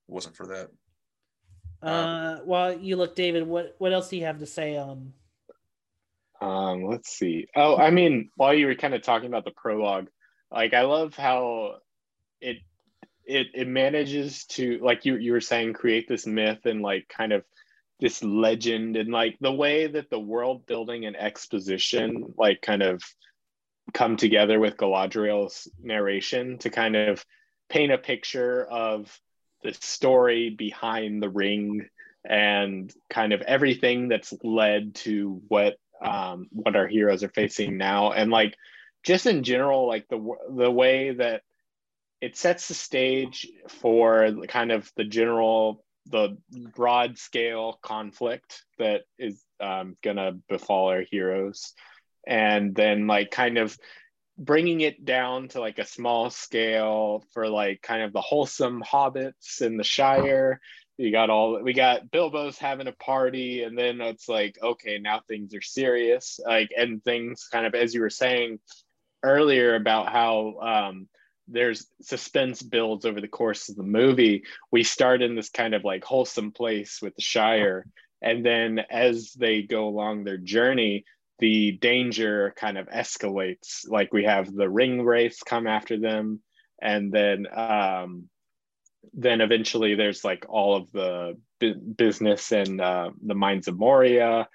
Speaker 5: Wasn't for that.
Speaker 1: Uh, while you look, David, what what else do you have to say on?
Speaker 4: Um, let's see. Oh, I mean, while you were kind of talking about the prologue, like I love how it it it manages to like you you were saying create this myth and like kind of this legend and like the way that the world building and exposition like kind of come together with Galadriel's narration to kind of paint a picture of the story behind the ring and kind of everything that's led to what um, what our heroes are facing now. And like just in general like the the way that it sets the stage for kind of the general the broad scale conflict that is um, gonna befall our heroes. And then like kind of bringing it down to like a small scale for like kind of the wholesome hobbits in the shire you got all we got bilbo's having a party and then it's like okay now things are serious like and things kind of as you were saying earlier about how um there's suspense builds over the course of the movie. We start in this kind of like wholesome place with the Shire. And then as they go along their journey, the danger kind of escalates. Like we have the ring wraiths come after them. And then, um, then eventually there's like all of the bu- business and uh, the mines of Moria.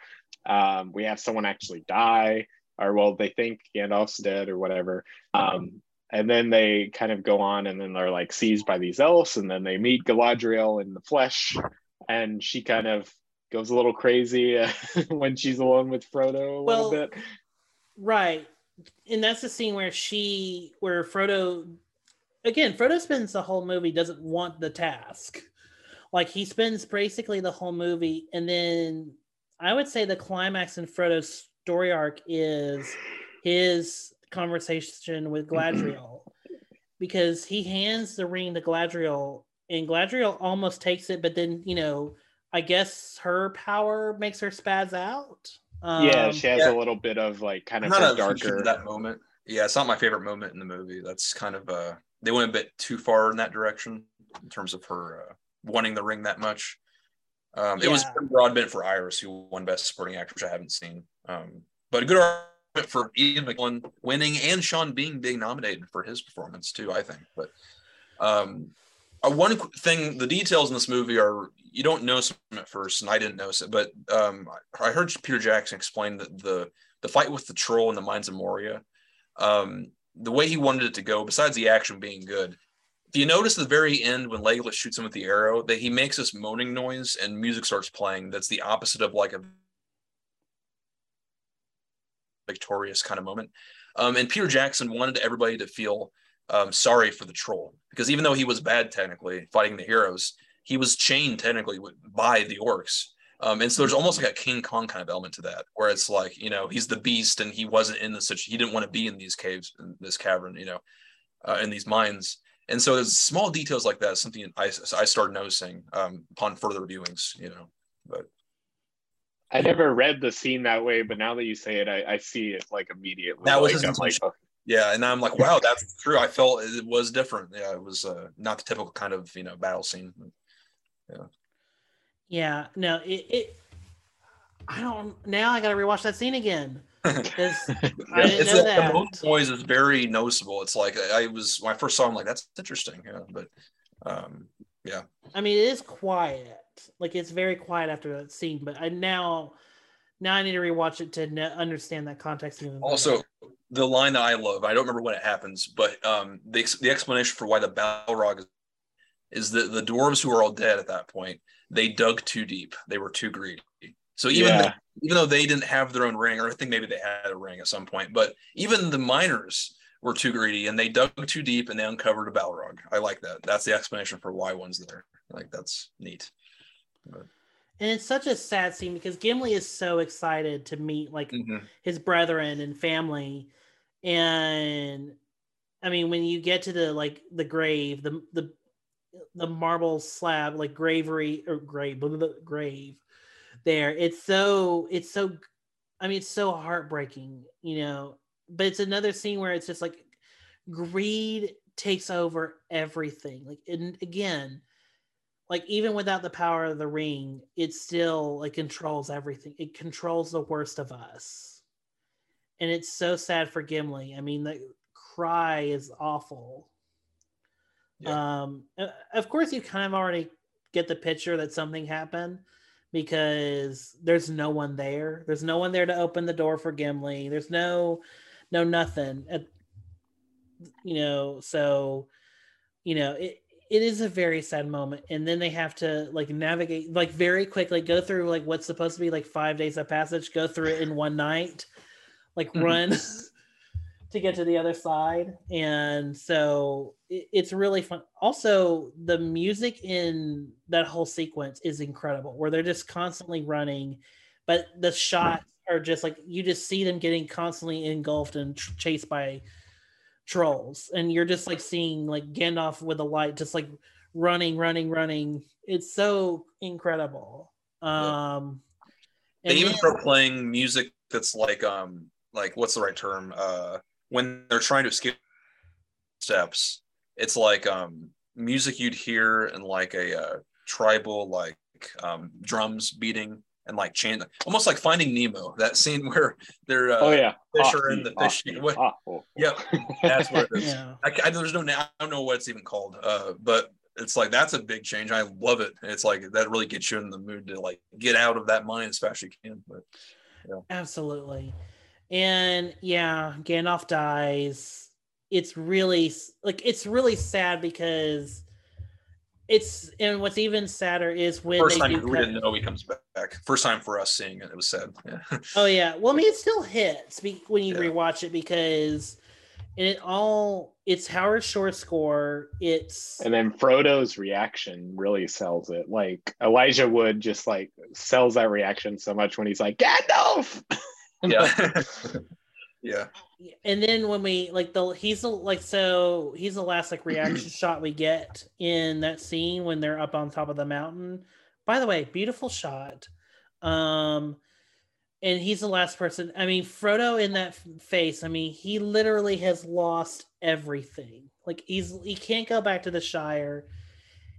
Speaker 4: Um, we have someone actually die, or well, they think Gandalf's dead or whatever. Um, and then they kind of go on and then they're like seized by these elves and then they meet galadriel in the flesh and she kind of goes a little crazy uh, when she's alone with frodo a well, little bit.
Speaker 1: right. And that's the scene where she where frodo again frodo spends the whole movie doesn't want the task. Like he spends basically the whole movie and then i would say the climax in frodo's story arc is his conversation with Gladriel. Because he hands the ring to Gladriel and Gladriel almost takes it, but then you know, I guess her power makes her spaz out.
Speaker 4: Um, yeah, she has yeah. a little bit of like kind of
Speaker 5: a
Speaker 4: darker
Speaker 5: that moment. Yeah, it's not my favorite moment in the movie. That's kind of uh they went a bit too far in that direction in terms of her uh, wanting the ring that much. Um, yeah. It was Broadbent for Iris, who won Best Supporting Actor, which I haven't seen. Um, but a good argument for Ian McKellen winning and Sean Bean being nominated for his performance too. I think, but um, uh, one thing, the details in this movie are you don't notice them at first, and I didn't notice it, but um, I heard Peter Jackson explain that the the fight with the troll in the mines of Moria, um, the way he wanted it to go, besides the action being good, if you notice the very end when Legolas shoots him with the arrow, that he makes this moaning noise and music starts playing. That's the opposite of like a victorious kind of moment. Um, and Peter Jackson wanted everybody to feel um, sorry for the troll because even though he was bad technically fighting the heroes, he was chained technically by the orcs. Um, and so there's almost like a King Kong kind of element to that, where it's like you know he's the beast and he wasn't in the such he didn't want to be in these caves in this cavern, you know, uh, in these mines. And so there's small details like that, something I, I started noticing um, upon further viewings, you know. But
Speaker 4: I never read the scene that way, but now that you say it, I, I see it like immediately.
Speaker 5: That was
Speaker 4: like,
Speaker 5: his
Speaker 4: I'm like, oh,
Speaker 5: yeah, and I'm like, wow, that's true. I felt it was different. Yeah, it was uh, not the typical kind of you know battle scene.
Speaker 1: Yeah, Yeah. no, it, it I don't now I gotta rewatch that scene again. Didn't
Speaker 5: it's
Speaker 1: that.
Speaker 5: the noise is very noticeable. It's like I was when I first saw him, like that's interesting. Yeah, but um, yeah,
Speaker 1: I mean, it is quiet. Like it's very quiet after that scene. But I now, now I need to rewatch it to kn- understand that context even. better.
Speaker 5: The line that I love, I don't remember when it happens, but um, the, the explanation for why the Balrog is, is that the dwarves who are all dead at that point, they dug too deep. They were too greedy. So even
Speaker 4: Yeah.
Speaker 5: though, even though they didn't have their own ring, or I think maybe they had a ring at some point, but even the miners were too greedy and they dug too deep and they uncovered a Balrog. I like that. That's the explanation for why one's there. Like that's neat.
Speaker 1: and it's such a sad scene because Gimli is so excited to meet like
Speaker 5: Mhm.
Speaker 1: his brethren and family, and I mean when you get to the like the grave, the the the marble slab like gravery or grave blah, grave there it's so it's so i mean it's so heartbreaking you know? But it's another scene where it's just like greed takes over everything. Like and again like even without the power of the ring it still like controls everything. It controls the worst of us and it's so sad for gimli i mean the cry is awful um, uh, of course, you kind of already get the picture that something happened because there's no one there. There's no one there to open the door for Gimli. There's no, no nothing. You know, so you know it. It is a very sad moment, and then they have to like navigate like very quickly, go through like what's supposed to be like five days of passage, go through it in one night, like
Speaker 5: Mhm.
Speaker 1: run to get to the other side. And so it, it's really fun. Also the music in that whole sequence is incredible where they're just constantly running but the shots are just like you just see them getting constantly engulfed and tr- chased by trolls. And you're just like seeing like gandalf with a light just like running running running. It's so incredible. Um
Speaker 5: they
Speaker 1: and
Speaker 5: even
Speaker 1: then-
Speaker 5: start playing music that's like um like what's the right term? Uh when they're trying to skip steps it's like um music you'd hear in like a uh, tribal like um drums beating and like chant almost like finding nemo that scene where they're uh,
Speaker 4: oh yeah,
Speaker 5: fish are in the fish.
Speaker 4: Awful,
Speaker 5: what- Yep, that's what it is.
Speaker 1: yeah.
Speaker 5: I, ca- there's no I don't know what it's even called uh but it's like that's a big change. I love it. It's like that really gets you in the mood to like get out of that mind as fast as you can but
Speaker 1: Absolutely. And yeah, Gandalf dies. It's really like it's really sad because it's and what's even sadder is when
Speaker 5: first
Speaker 1: they
Speaker 5: time we didn't know he comes back. First time for us seeing it, it was sad. Yeah.
Speaker 1: Oh yeah. Well, I mean, it still hits when you
Speaker 5: Yeah.
Speaker 1: rewatch it because and it all it's Howard Shore score. It's
Speaker 4: And then Frodo's reaction really sells it. Like Elijah Wood just like sells that reaction so much when he's like Gandalf.
Speaker 5: yeah. yeah.
Speaker 1: and then when we like the he's the like so he's the last like reaction shot we get in that scene when they're up on top of the mountain. By the way beautiful shot. Um and he's the last person i mean frodo in that face i mean he literally has lost everything. Like he's he can't go back to the shire.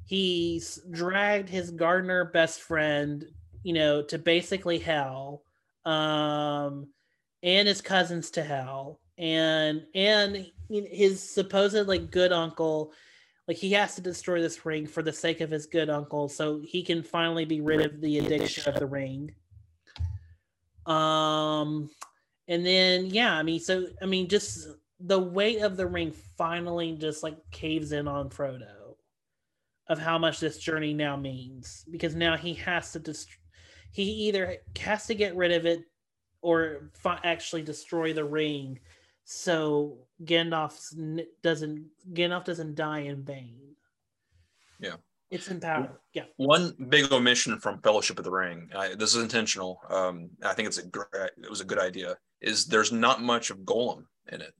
Speaker 1: He's dragged his gardener best friend you know to basically hell um and his cousins to hell. And and his supposed like good uncle like he has to destroy this ring for the sake of his good uncle so he can finally be rid of the addiction of the ring. Um and then yeah i mean so i mean just the weight of the ring finally just like caves in on frodo of how much this journey now means because now he has to just he either has to get rid of it or fi- actually destroy the ring so Gandalf doesn't Gandalf doesn't die in vain.
Speaker 5: Yeah.
Speaker 1: It's empowered. Yeah.
Speaker 5: One big omission from Fellowship of the Ring. I, this is intentional. Um, I think it's a great, it was a good idea. Is there's not much of Gollum in it.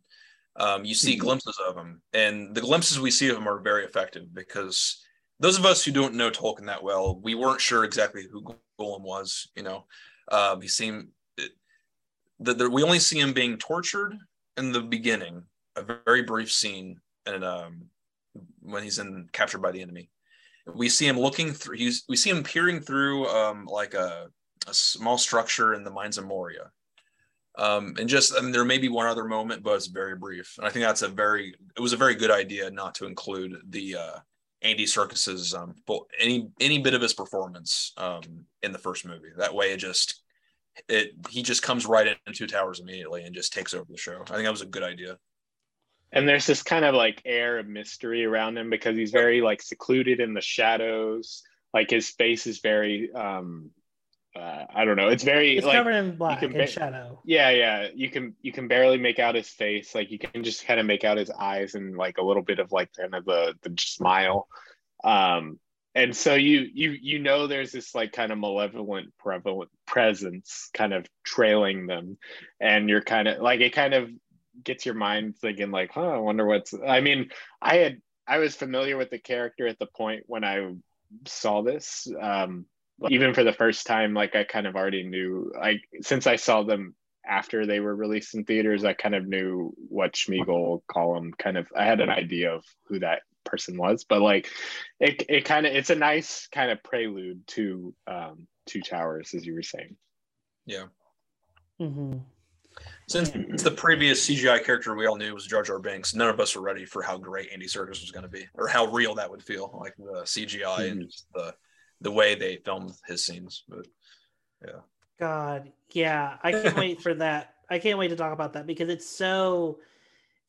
Speaker 5: Um, you see mm-hmm. glimpses of him, and the glimpses we see of him are very effective because those of us who don't know Tolkien that well, we weren't sure exactly who Gollum was. You know, um, he seemed that we only see him being tortured in the beginning, a very brief scene, and um, when he's in captured by the enemy, we see him looking through. He's we see him peering through um, like a, a small structure in the mines of Moria. Um, and just I mean, there may be one other moment, but it's very brief. And I think that's a very it was a very good idea not to include the uh, Andy Serkis's um, any any bit of his performance um, in the first movie. That way, it just it he just comes right into Towers immediately and just takes over the show. I think that was a good idea.
Speaker 4: And there's this kind of like air of mystery around him because he's very like secluded in the shadows. Like his face is very um uh, I don't know. It's very
Speaker 1: it's
Speaker 4: like,
Speaker 1: covered in black and ba- shadow.
Speaker 4: Yeah, yeah. You can you can barely make out his face. Like you can just kind of make out his eyes and like a little bit of like kind of the the smile. Um, and so you you you know there's this like kind of malevolent prevalent presence kind of trailing them and you're kind of like it kind of gets your mind thinking like huh i wonder what's i mean i had i was familiar with the character at the point when i saw this um even for the first time like i kind of already knew like since i saw them after they were released in theaters i kind of knew what Smeagol Gollum kind of i had an idea of who that person was but like it, it kind of it's a nice kind of prelude to um two towers as you were saying
Speaker 5: yeah
Speaker 1: mm-hmm.
Speaker 5: since the previous cgi character we all knew was jar jar binks none of us were ready for how great andy serkis was going to be or how real that would feel like the cgi mm-hmm. and the the way they filmed his scenes but yeah
Speaker 1: god yeah i can't wait for that i can't wait to talk about that because it's so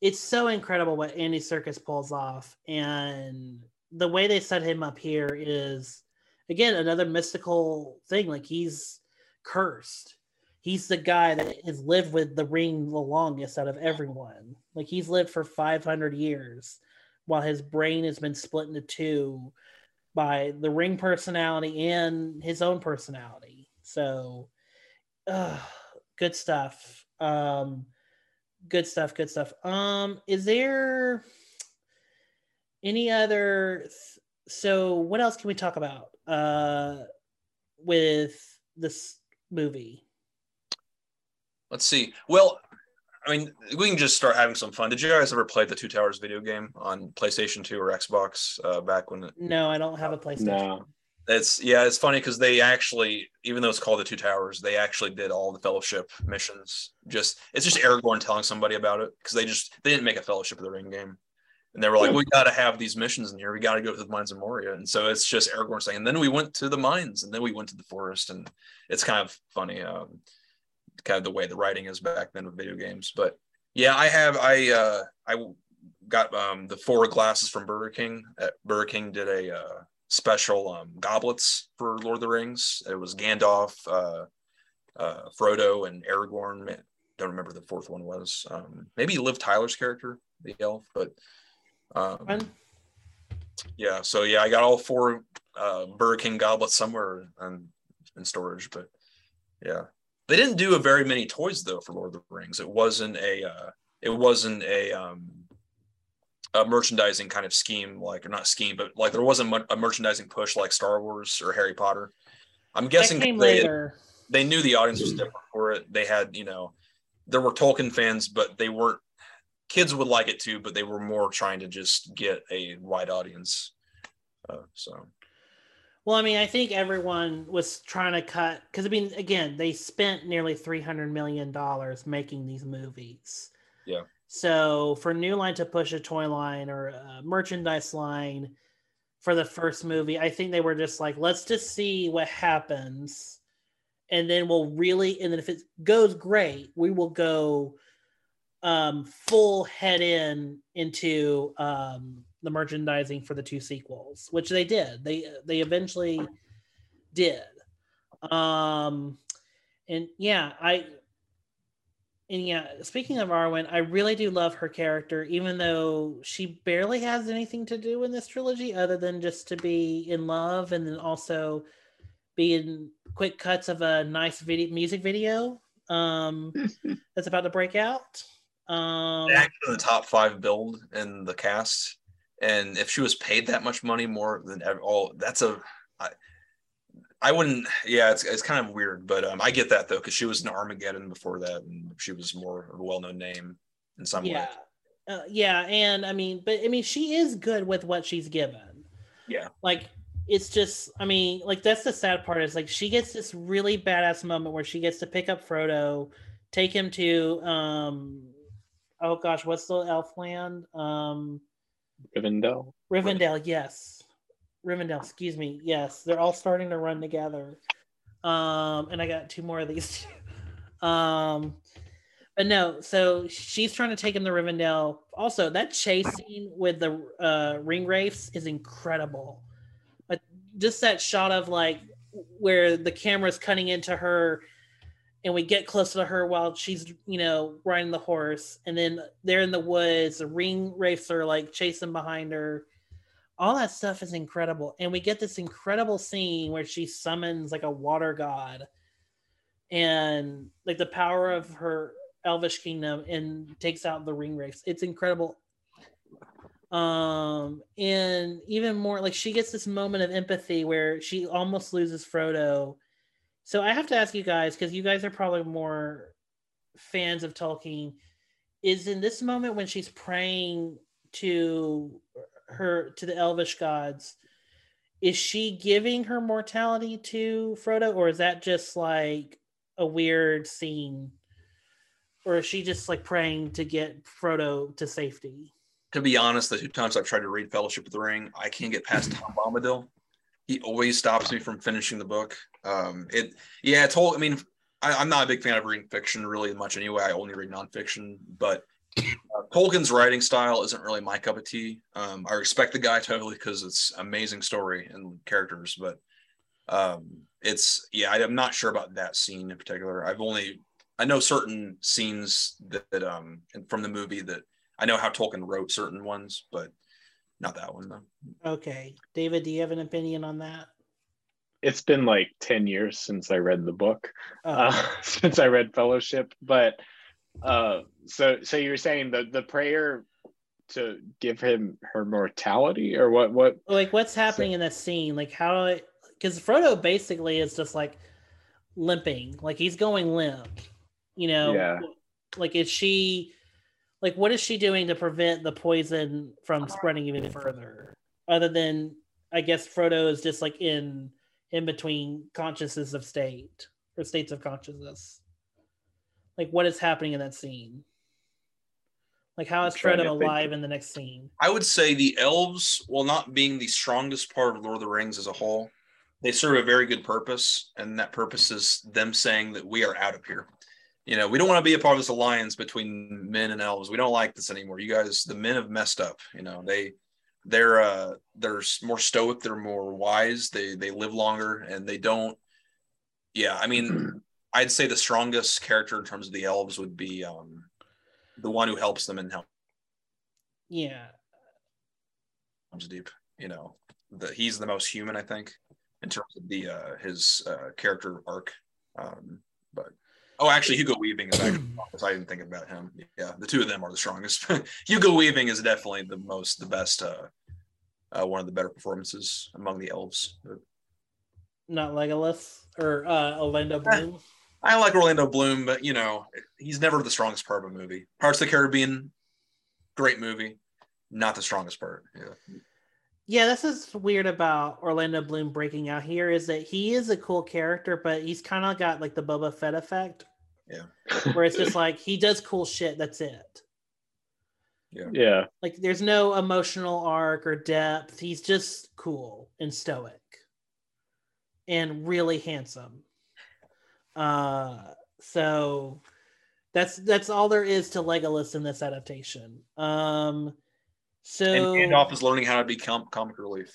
Speaker 1: it's so incredible what Andy Serkis pulls off, and the way they set him up here is again another mystical thing. Like he's cursed. He's the guy that has lived with the ring the longest out of everyone. Like he's lived for 500 years, while his brain has been split into two by the ring personality and his own personality. So, uh, good stuff. Um, good stuff good stuff um is there any other th- so what else can we talk about uh with this movie
Speaker 5: let's see well i mean we can just start having some fun did you guys ever play the two towers video game on playstation 2 or xbox uh, back when it,
Speaker 1: no i don't have a playstation no.
Speaker 5: It's yeah, it's funny because they actually, even though it's called the Two Towers, they actually did all the Fellowship missions. Just it's just Aragorn telling somebody about it because they just they didn't make a Fellowship of the Ring game, and they were like, we got to have these missions in here. We got to go to the mines of Moria, and so it's just Aragorn saying. And then we went to the mines, and then we went to the forest, and it's kind of funny, um, kind of the way the writing is back then with video games. But yeah, I have I uh, I got um, the four glasses from Burger King. At Burger King did a uh, special um, goblets for Lord of the Rings. It was Gandalf, uh, uh, Frodo, and Aragorn. Don't remember the fourth one was. Um, maybe Liv Tyler's character, the elf, but um, yeah. So yeah, I got all four uh, Burger King goblets somewhere in, in storage, but yeah, they didn't do a very many toys though for Lord of the Rings. It wasn't a uh, it wasn't a um, a merchandising kind of scheme, like or not scheme, but like there wasn't a merchandising push like Star Wars or Harry Potter. I'm guessing they, later. they knew the audience was different for it. They had, you know, there were Tolkien fans, but they weren't. Kids would like it too, but they were more trying to just get a wide audience. Uh, so,
Speaker 1: well, I mean, I think everyone was trying to cut because I mean, again, they spent nearly three hundred million dollars making these movies.
Speaker 5: Yeah.
Speaker 1: So for New Line to push a toy line or a merchandise line for the first movie, I think they were just like, let's just see what happens. And then we'll really, and then if it goes great, we will go um, full head in into um, the merchandising for the two sequels, which they did. They they eventually did. Um, and yeah, I and yeah, speaking of Arwen, I really do love her character, even though she barely has anything to do in this trilogy other than just to be in love and then also be in quick cuts of a nice video music video um that's about to break out. Um
Speaker 5: actually the top five billed in the cast. And if she was paid that much money more than all, that's a I, I wouldn't. Yeah, it's, it's kind of weird, but um, I get that though because she was in Armageddon before that, and she was more of a well-known name in some
Speaker 1: yeah.
Speaker 5: way.
Speaker 1: Uh, yeah, and I mean, but I mean, she is good with what she's given.
Speaker 5: Yeah,
Speaker 1: like it's just, I mean, like that's the sad part is like she gets this really badass moment where she gets to pick up Frodo, take him to, um, oh gosh, what's the elf land? Um,
Speaker 4: Rivendell.
Speaker 1: Rivendell, yes. Rivendell, excuse me. Yes, they're all starting to run together. Um, and I got two more of these. um, but no, so she's trying to take him to Rivendell. Also, that chase scene with the uh, ring wraiths is incredible. But just that shot of like where the camera's cutting into her and we get close to her while she's you know riding the horse and then they're in the woods the ring are like chasing behind her. All that stuff is incredible and we get this incredible scene where she summons like a water god and like the power of her elvish kingdom and takes out the ring wraiths it's incredible. Um and even more like she gets this moment of empathy where she almost loses frodo so i have to ask you guys because you guys are probably more fans of tolkien. Is in this moment when she's praying to her to the elvish gods is she giving her mortality to frodo or is that just like a weird scene? Or is she just like praying to get frodo to safety?
Speaker 5: To be honest the two times i've tried to read fellowship of the ring i can't get past tom bombadil he always stops me from finishing the book um it yeah it's whole i mean I, i'm not a big fan of reading fiction really much anyway i only read nonfiction but uh, Tolkien's writing style isn't really my cup of tea. Um, I respect the guy totally because it's amazing story and characters, but um, it's yeah, I, am not sure about that scene in particular. I've only I know certain scenes that, that um from the movie that I know how Tolkien wrote certain ones, but not that one though.
Speaker 1: Okay, David, do you have an opinion on that?
Speaker 4: It's been like ten years since I read the book, oh. uh, since I read Fellowship, but uh, so so you were saying the the prayer to give him her mortality or what what
Speaker 1: like what's happening so, in that scene like how because frodo basically is just like limping like he's going limp you know
Speaker 4: yeah
Speaker 1: like is she like what is she doing to prevent the poison from spreading even further? Other than i guess frodo is just like in in between consciousness of state or states of consciousness. Like what is happening in that scene? Like how is frodo alive think. in the next scene?
Speaker 5: I would say the elves while not being the strongest part of lord of the rings as a whole they serve a very good purpose and that purpose is them saying that we are out of here you know we don't want to be a part of this alliance between men and elves we don't like this anymore you guys the men have messed up you know they they're uh they're more stoic they're more wise they they live longer and they don't yeah i mean I'd say the strongest character in terms of the elves would be um, the one who helps them and help.
Speaker 1: Yeah.
Speaker 5: Comes deep, you know. The, he's the most human, I think, in terms of the uh, his uh, character arc. Um, but oh, actually, Hugo Weaving is actually. I didn't think about him. Yeah, the two of them are the strongest. Hugo Weaving is definitely the most, the best, uh, uh, one of the better performances among the elves.
Speaker 1: Not Legolas or uh, Orlando Bloom.
Speaker 5: I like Orlando Bloom, but you know, he's never the strongest part of a movie. Pirates of the Caribbean, great movie, not the strongest part. Yeah.
Speaker 1: Yeah, this is weird about Orlando Bloom breaking out here is that he is a cool character, but he's kind of got like the Boba Fett effect.
Speaker 5: Yeah.
Speaker 1: where it's just like he does cool shit, that's it.
Speaker 4: Yeah.
Speaker 1: Like there's no emotional arc or depth. He's just cool and stoic and really handsome. Uh so that's that's all there is to Legolas in this adaptation. Um so
Speaker 5: And Gandalf is learning how to become comic relief.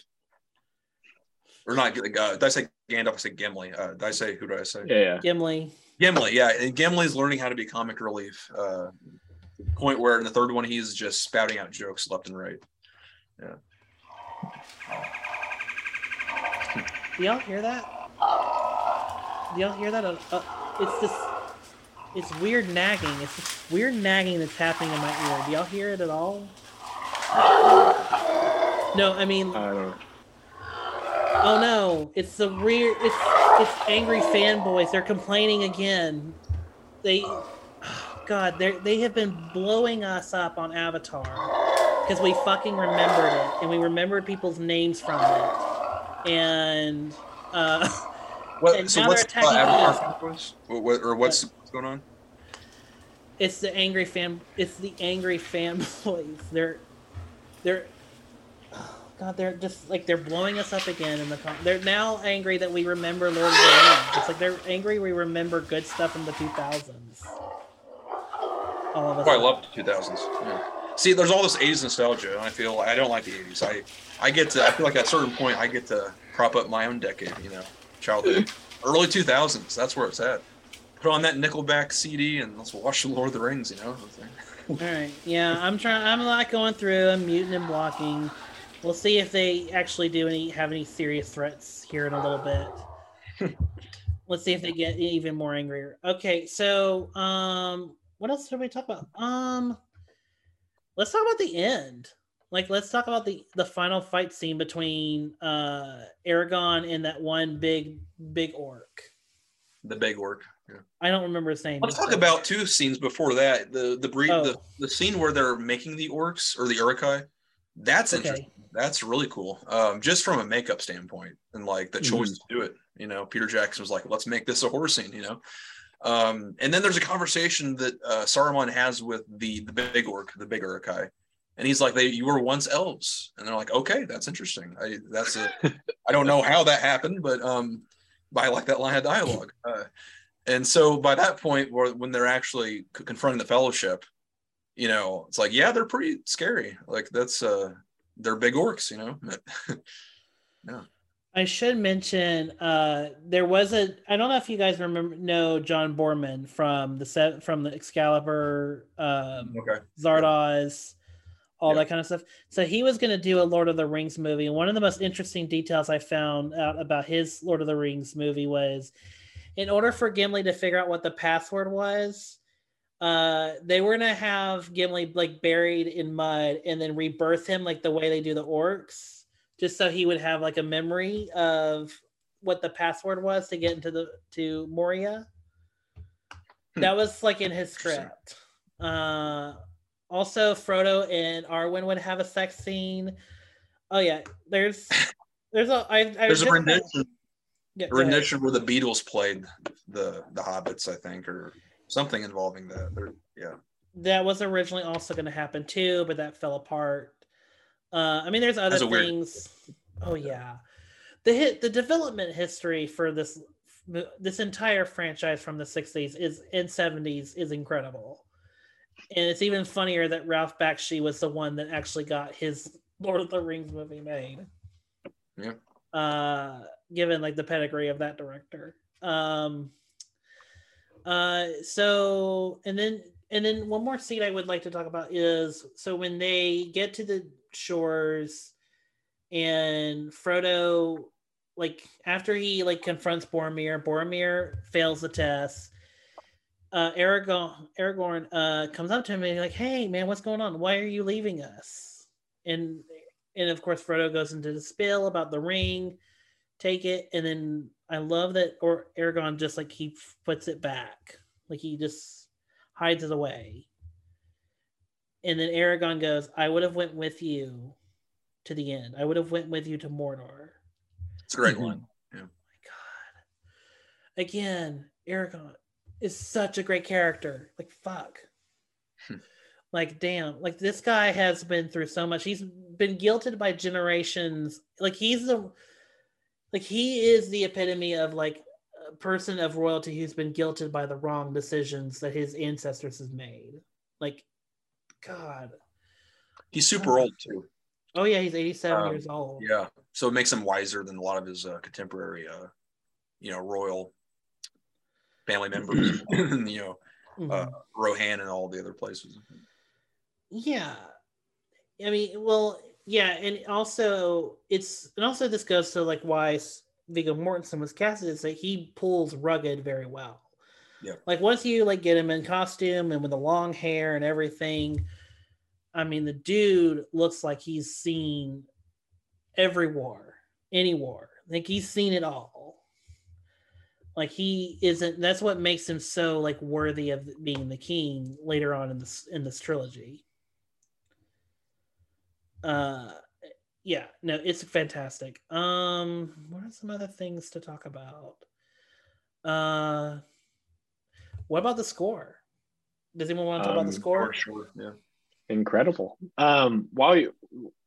Speaker 5: Or not, uh, did I say Gandalf? I said Gimli. Uh, did I say, who did I say?
Speaker 4: Yeah. yeah.
Speaker 1: Gimli.
Speaker 5: Gimli, yeah. And Gimli's learning how to be comic relief. Uh, point where in the third one, he's just spouting out jokes left and right. Yeah.
Speaker 1: Do y'all hear that? Do y'all hear that? Uh, uh, it's this. It's weird nagging. It's this weird nagging that's happening in my ear. Do y'all hear it at all? No, I mean,
Speaker 4: I don't know.
Speaker 1: oh no, it's the weird. It's it's angry fanboys. They're complaining again. They, God, they they have been blowing us up on Avatar because we fucking remembered it and we remembered people's names from it, and. uh
Speaker 5: What,
Speaker 1: And
Speaker 5: so
Speaker 1: now
Speaker 5: what's
Speaker 1: they're attacking
Speaker 5: Avatar
Speaker 1: us.
Speaker 5: fanboys? What, what, or what's, what's going on?
Speaker 1: It's the angry fan. It's the angry fanboys. They're, they're, God, they're just like they're blowing us up again in the. Com- they're now angry that we remember Lord of the Rings. It's like they're angry we remember good stuff in the two thousands. All of us.
Speaker 5: Oh, I love the 2000s. Yeah. See, there's all this 80s nostalgia, and I feel I don't like the 80s. I I get to I feel like at a certain point I get to prop up my own decade, you know, childhood, early 2000s. That's where it's at. Put on that Nickelback CD and let's watch the Lord of the Rings. You know.
Speaker 1: All right. Yeah, I'm trying. I'm like going through. I'm muting and blocking. We'll see if they actually do any have any serious threats here in a little bit. Let's see if they get even more angrier. Okay, so um, what else did we talk about? Um, let's talk about the end. Like, let's talk about the the final fight scene between uh Aragon and that one big big orc.
Speaker 5: The big orc. Yeah.
Speaker 1: I don't remember his name.
Speaker 5: Let's talk about two scenes before that. The the breed
Speaker 1: Oh.
Speaker 5: the, the scene where they're making the orcs or the Uruk-hai. That's
Speaker 1: Okay.
Speaker 5: interesting. That's really cool. Um, just from a makeup standpoint and like the choice to do it. You know, Peter Jackson was like, let's make this a horror scene, you know. Um, and then there's a conversation that uh, Saruman has with the the big orc, the big Uruk-hai. And he's like, "They, you were once elves," and they're like, "Okay, that's interesting. I, that's a, I don't know how that happened, but um, but I like that line of dialogue. Uh, and so by that point, where when they're actually confronting the fellowship, you know, it's like, yeah, they're pretty scary. Like that's uh, they're big orcs, you know. yeah.
Speaker 1: I should mention uh, there was a I don't know if you guys remember know John Boorman from the set from the Excalibur, um,
Speaker 5: okay.
Speaker 1: Zardoz, all
Speaker 5: Yeah.
Speaker 1: that kind of stuff. So he was going to do a Lord of the Rings movie, and one of the most interesting details I found out about his Lord of the Rings movie was, in order for Gimli to figure out what the password was, uh, they were going to have Gimli like buried in mud and then rebirth him like the way they do the orcs just so he would have like a memory of what the password was to get into the to Moria.
Speaker 5: Hmm.
Speaker 1: That was like in his script. Uh, also, Frodo and Arwen would have a sex scene. Oh yeah, there's there's a I, I
Speaker 5: There's a rendition,
Speaker 1: Yeah,
Speaker 5: a rendition where the Beatles played the the Hobbits, I think, or something involving that. They're, yeah.
Speaker 1: that was originally also going to happen too, but that fell apart. Uh, I mean, there's other
Speaker 5: a weird-
Speaker 1: things. Oh yeah, the hit the development history for this this entire franchise from the 60s is and 70s is incredible, and it's even funnier that Ralph Bakshi was the one that actually got his Lord of the Rings movie made.
Speaker 5: Yeah.
Speaker 1: Uh, given like the pedigree of that director. Um, uh, so and then and then one more scene I would like to talk about is so when they get to the shores and Frodo like after he like confronts Boromir, Boromir fails the test. Uh Aragorn Aragorn uh comes up to him and he's like, Hey man, what's going on? Why are you leaving us? And and of course Frodo goes into the spill about the ring, take it, and then I love that or Aragorn just like he puts it back. Like he just hides it away. And then Aragon goes, I would have went with you to the end. I would have went with you to Mordor.
Speaker 5: It's a great
Speaker 1: Mhm.
Speaker 5: line.
Speaker 1: My God. Again, Aragon is such a great character. Like fuck.
Speaker 5: Hmm.
Speaker 1: like damn like this guy has been through so much he's been guilted by generations like he's the like he is the epitome of like a person of royalty who's been guilted by the wrong decisions that his ancestors have made like god
Speaker 5: He's super old too.
Speaker 1: oh yeah he's 87
Speaker 5: Um,
Speaker 1: years old
Speaker 5: Yeah, so it makes him wiser than a lot of his uh, contemporary, uh, you know, royal family members. you know, uh, Rohan and all the other places.
Speaker 1: yeah i mean well yeah and also it's and also this goes to like why viggo mortensen was casted is that he pulls rugged very well.
Speaker 5: Yeah.
Speaker 1: like once you like get him in costume and with the long hair and everything i mean the dude looks like he's seen every war any war. Like he's seen it all. Like he isn't that's what makes him so like worthy of being the king later on in this in this trilogy uh yeah no it's fantastic. Um what are some other things to talk about? Uh what about the score? Does anyone want to talk about the
Speaker 4: Um,
Speaker 1: score?
Speaker 5: Sure, yeah.
Speaker 4: incredible. Um while you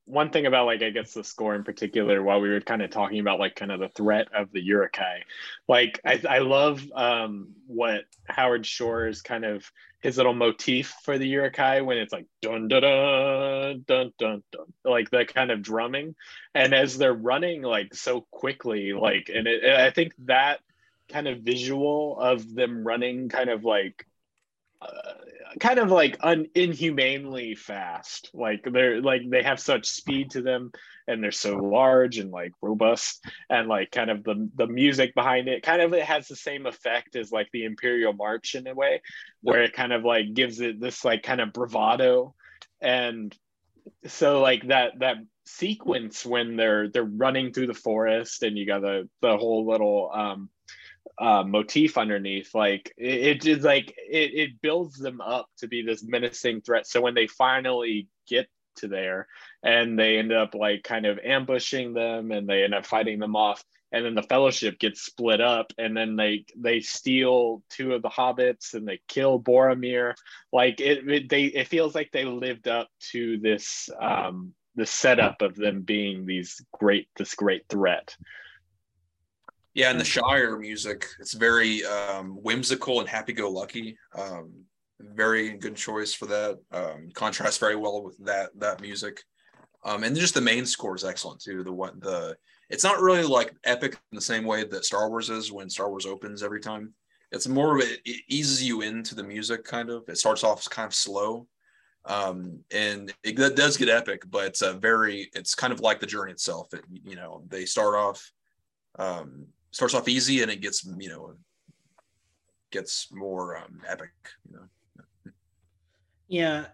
Speaker 4: one thing about like i guess the score in particular while we were kind of talking about like kind of the threat of the Uruk-hai like i, I love um what howard shore's kind of his little motif for the Uruk-hai when it's like dun dun dun dun dun dun like the kind of drumming. And as they're running like so quickly like and it, and i think that kind of visual of them running kind of like kind of like un- inhumanely fast. Like they're like they have such speed to them and they're so large and like robust and like kind of the the music behind it kind of it has the same effect as like the imperial march in a way where it kind of like gives it this like kind of bravado. And so like that that sequence when they're they're running through the forest and you got the the whole little um uh, motif underneath like it, it just like it, it builds them up to be this menacing threat. So when they finally get to there and they end up like kind of ambushing them and they end up fighting them off and then the fellowship gets split up and then they they steal two of the hobbits and they kill boromir like it, it they it feels like they lived up to this um the setup of them being these great this great threat
Speaker 5: Yeah, and the Shire music, it's very um, whimsical and happy-go-lucky. Um, very good choice for that. Um, contrasts very well with that that music, um, and just the main score is excellent too. The one the it's not really like epic in the same way that Star Wars is when Star Wars opens every time. It's more of it, it eases you into the music kind of. It starts off kind of slow, um, and it, does get epic, but it's a very it's kind of like the journey itself. It, you know, they start off um, starts off easy and it gets you know gets more um, epic. You know.
Speaker 1: Yeah,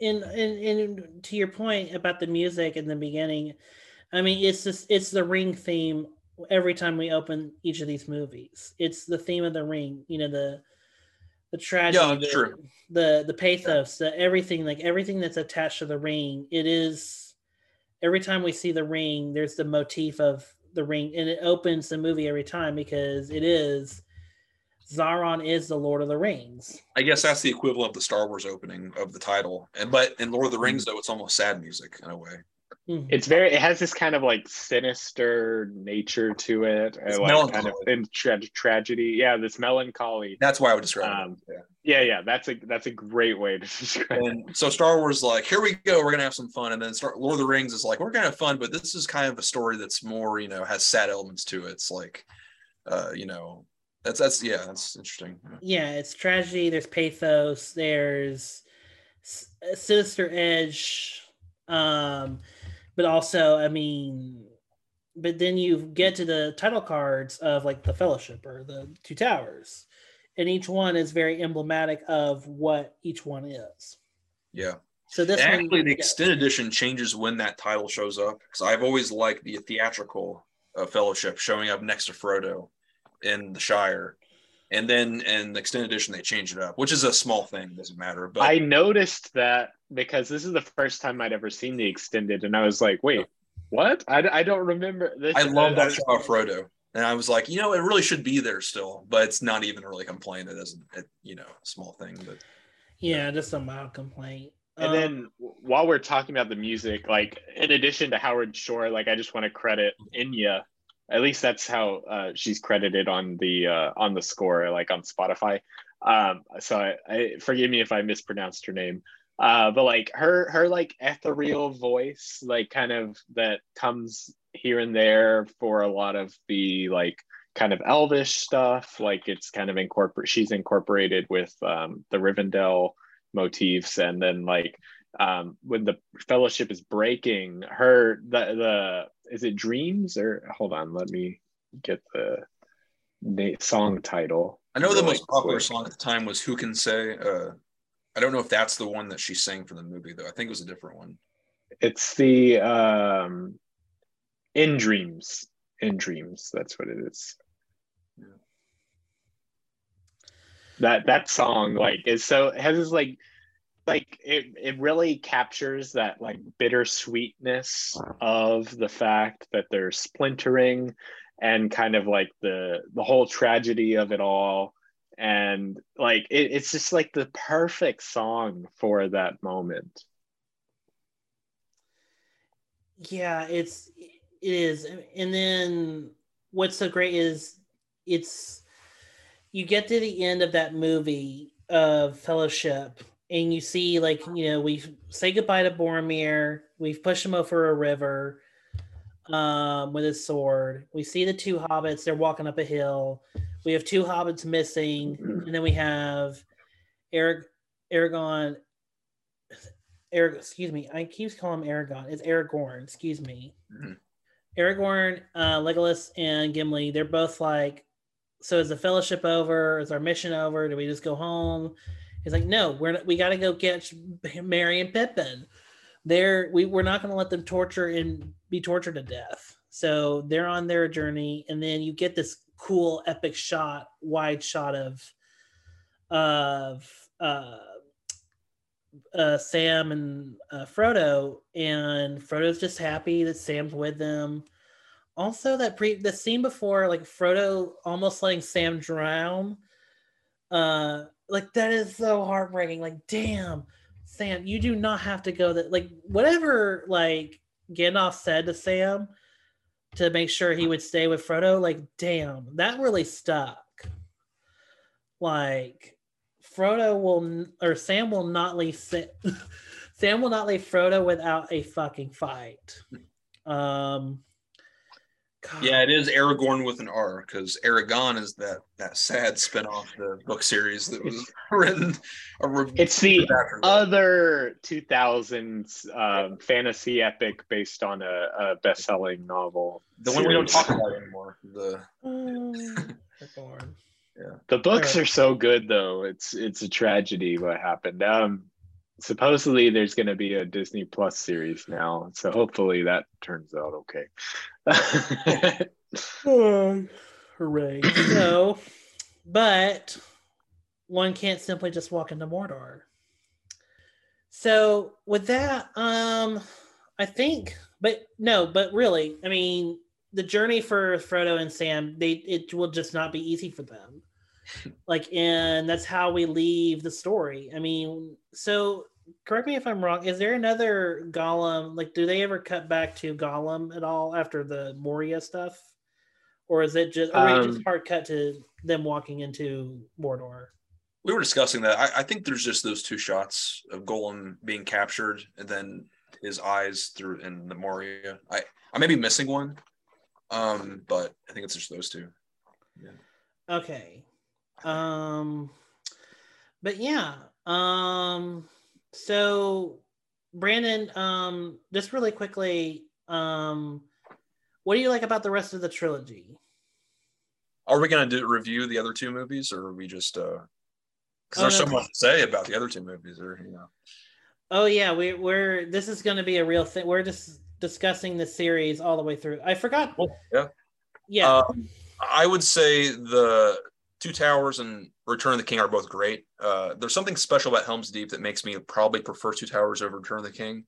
Speaker 1: and and and to your point about the music in the beginning, I mean it's just it's the ring theme every time we open each of these movies. It's the theme of the ring. You know the the tragedy,
Speaker 5: Yeah,
Speaker 1: the, the the pathos, the everything like everything that's attached to the ring. It is every time we see the ring, there's the motif of the ring, and it opens the movie every time because it is Sauron is the Lord of the Rings.
Speaker 5: I guess that's the equivalent of the Star Wars opening of the title. And but in Lord of the Rings though, it's almost sad music in a way.
Speaker 1: Mhm.
Speaker 4: it's very it has this kind of like sinister nature to it and
Speaker 5: It's
Speaker 4: like kind of in tra- tragedy yeah this melancholy
Speaker 5: That's why I would describe
Speaker 4: Um,
Speaker 5: it. Yeah.
Speaker 4: yeah yeah that's a that's a great way to describe it
Speaker 5: And so Star Wars, like, here we go, we're gonna have some fun, and then Star Lord of the Rings is like, we're gonna have fun, but this is kind of a story that's more, you know, has sad elements to it. It's like, uh, you know, that's that's yeah, that's interesting.
Speaker 1: yeah, it's tragedy. There's pathos. There's s- a sinister edge, um, but also, I mean, but then you get to the title cards of like the Fellowship or the Two Towers, and each one is very emblematic of what each one is.
Speaker 5: Yeah.
Speaker 1: So this
Speaker 5: And
Speaker 1: one,
Speaker 5: actually, the
Speaker 1: yeah.
Speaker 5: extended edition changes when that title shows up because I've always liked the theatrical uh, Fellowship showing up next to Frodo in the Shire, and then in the extended edition they change it up, which is a small thing, doesn't matter. But
Speaker 4: i noticed that because this is the first time i'd ever seen the extended and i was like wait what i, I don't remember this
Speaker 5: I love that
Speaker 4: I-
Speaker 5: shot of Frodo, and I was like, you know, it really should be there still, but it's not even really a complaint. It doesn't, it, you know, small thing, but
Speaker 1: Yeah, just a mild complaint.
Speaker 4: And
Speaker 1: Um,
Speaker 4: then while we're talking about the music, like in addition to Howard Shore, like I just want to credit Inya. At least that's how uh, she's credited on the uh, on the score, like on Spotify. Um, so I, I forgive me if I mispronounced her name. Uh, but like her her like ethereal voice, like kind of that comes here and there for a lot of the like kind of elvish stuff. Like it's kind of incorporate. She's incorporated with um, the Rivendell motifs and then like um when the fellowship is breaking her the the is it dreams or hold on let me get the song title
Speaker 5: I know the most popular
Speaker 4: quick.
Speaker 5: song at the time was "Who Can Say." Uh, I don't know if that's the one that she sang for the movie though. I think it was a different one.
Speaker 4: it's the um in dreams in dreams that's what it is
Speaker 5: Yeah.
Speaker 4: that that song like is so has this like like it, it really captures that like bittersweetness of the fact that they're splintering and kind of like the the whole tragedy of it all. And like it, it's just like the perfect song for that moment.
Speaker 1: Yeah it's it is. And then what's so great is it's you get to the end of that movie of fellowship and you see like you know we say goodbye to boromir we've pushed him over a river um with his sword we see the two hobbits they're walking up a hill we have two hobbits missing and then we have eric aragon Eric, excuse me. I keep calling him Aragon. It's Aragorn. Excuse me.
Speaker 5: Mhm.
Speaker 1: Aragorn, uh, Legolas, and Gimli. They're both like, so is the fellowship over? Is our mission over? Do we just go home? He's like, no, we're we got to go catch Merry and Pippin. They're we we're not going to let them torture and be tortured to death. So they're on their journey, and then you get this cool epic shot, wide shot of of uh uh, Sam and uh, Frodo, and Frodo's just happy that Sam's with them. Also, that pre the scene before, like Frodo almost letting Sam drown, uh, like that is so heartbreaking. Like, damn, Sam, you do not have to go that. Like, whatever, like Gandalf said to Sam to make sure he would stay with Frodo. Like, damn, that really stuck. Like, Frodo will or Sam will not leave Sam will not leave Frodo without a fucking fight. Um God.
Speaker 5: Yeah, it is Aragorn with an R because Eragon is that that sad spinoff the book series that was written. A re-
Speaker 4: it's the other 2000s um, fantasy epic based on a, a best-selling novel
Speaker 5: the one we don't talk about anymore. The
Speaker 1: Oh, Aragorn.
Speaker 4: The books
Speaker 1: Right.
Speaker 4: are so good though. It's it's a tragedy what happened. Um supposedly there's going to be a Disney Plus series now. So hopefully that turns out okay.
Speaker 1: Oh, hooray. So, but one can't simply just walk into Mordor. So, with that, um, I think, but no, but really, I mean, the journey for Frodo and Sam, they it will just not be easy for them. Like, and that's how we leave the story. I mean, so correct me if I'm wrong. Is there another Gollum? Like, do they ever cut back to Gollum at all after the Moria stuff, or is it just, or is it just
Speaker 4: Um,
Speaker 1: hard cut to them walking into Mordor?
Speaker 5: we were discussing that. I, I think there's just those two shots of Gollum being captured and then his eyes through in the Moria. I I may be missing one, um, but I think it's just those two. yeah.
Speaker 1: Okay. Um but yeah. Um so Brandon, um just really quickly, um what do you like about the rest of the trilogy?
Speaker 5: Are we gonna do review the other two movies, or are we just uh? Because
Speaker 1: Oh,
Speaker 5: there's
Speaker 1: no.
Speaker 5: so much to say about the other two movies, or you know.
Speaker 1: Oh yeah, we we're this is going to be a real thing. We're just discussing the series all the way through. I forgot.
Speaker 5: Cool, yeah.
Speaker 1: Yeah.
Speaker 5: Um, I would say the Two Towers and Return of the King are both great. Uh, there's something special about Helm's Deep that makes me probably prefer Two Towers over Return of the King.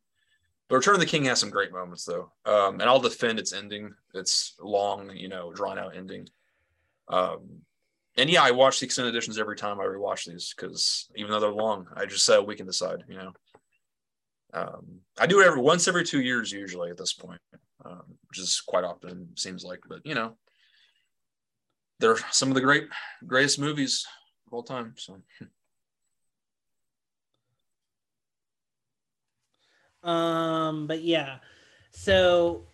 Speaker 5: But Return of the King has some great moments though, um, and I'll defend its ending. It's long, you know, drawn out ending. Um, and yeah, I watch the extended editions every time I rewatch these because even though they're long, I just said we can decide. You know, um, I do it every once every two years usually at this point, um, which is quite often seems like. But you know, they're some of the great greatest movies of all time. So.
Speaker 1: Um, but yeah, so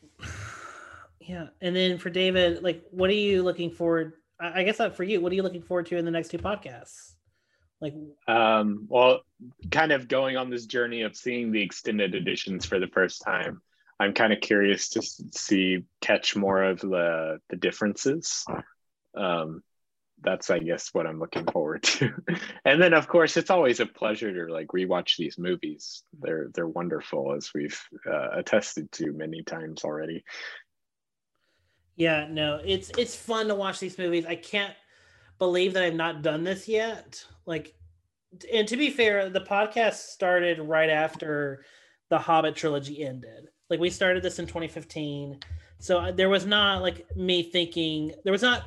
Speaker 1: yeah, and then for David, like, what are you looking forward? I guess not for you. What are you looking forward to in the next two podcasts? Like,
Speaker 4: um, well, kind of going on this journey of seeing the extended editions for the first time. I'm kind of curious to see catch more of the the differences. Um, that's I guess what I'm looking forward to. and then of course it's always a pleasure to like rewatch these movies. They're they're wonderful as we've uh, attested to many times already.
Speaker 1: Yeah, no, it's it's fun to watch these movies. I can't believe that I've not done this yet. Like and to be fair, the podcast started right after the Hobbit trilogy ended. Like we started this in 2015. So uh, there was not like me thinking there was not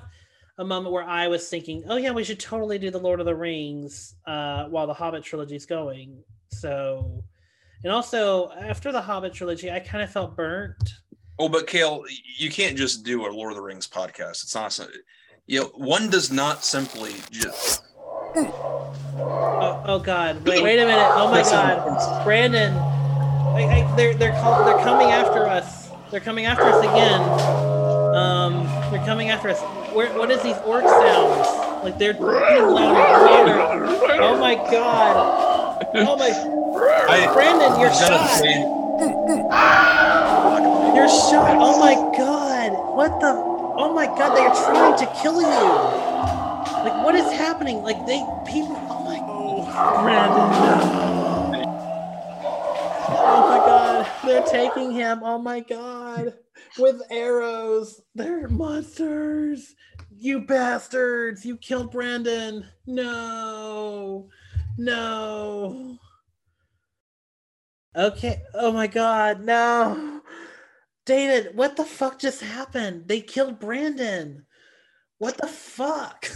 Speaker 1: a moment where I was thinking, oh yeah, we should totally do the Lord of the Rings uh, while the Hobbit trilogy is going. So, and also after the Hobbit trilogy, I kind of felt burnt.
Speaker 5: Oh, but Kale, you can't just do a Lord of the Rings podcast. It's not. You know, one does not simply just.
Speaker 1: Oh, oh God! Wait, wait a minute! Oh my God, Brandon! I, I, they're they're call, they're coming after us. They're coming after us again. Um, coming after us. Where, what is these orc sounds? Like they're louder, louder. Oh my god! Oh my! I, Brandon, you're shot. You're shot. Oh my god! What the? Oh my god! They are trying to kill you. Like what is happening? Like they people. Oh my. Oh, Brandon. Oh my god! They're taking him. Oh my god! With arrows. They're monsters. You bastards! You killed Brandon! No! No! Okay. Oh my god, no! David, what the fuck just happened? They killed Brandon. What the fuck?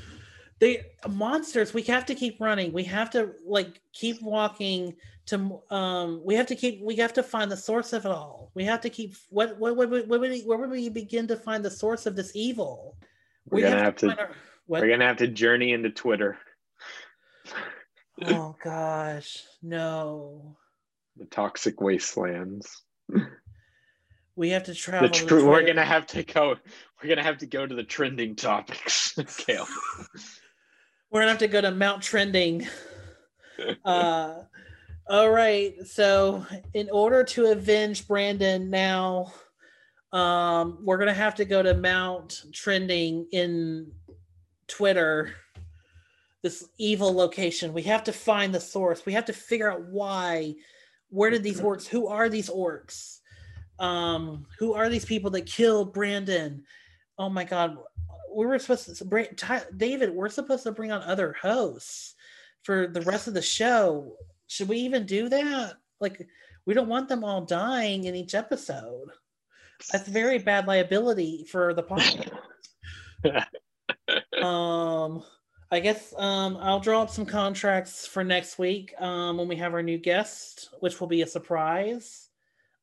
Speaker 1: they monsters. We have to keep running. We have to like keep walking to um we have to keep we have to find the source of it all. We have to keep what what what, what, what where would we begin to find the source of this evil?
Speaker 4: We're we gonna have to, have to our, we're gonna have to journey into Twitter.
Speaker 1: oh gosh, no.
Speaker 4: The toxic wastelands.
Speaker 1: We have to travel.
Speaker 4: Tr- to we're gonna have to go. We're gonna have to go to the trending topics, Kale.
Speaker 1: we're gonna have to go to Mount Trending. Uh, all right. So, in order to avenge Brandon now, um, we're gonna have to go to Mount Trending in Twitter. This evil location. We have to find the source. We have to figure out why. Where did these orcs? Who are these orcs? Um, who are these people that killed Brandon? Oh my God, we were supposed to bring David. We're supposed to bring on other hosts for the rest of the show. Should we even do that? Like, we don't want them all dying in each episode. That's very bad liability for the podcast. um, I guess um, I'll draw up some contracts for next week um, when we have our new guest, which will be a surprise.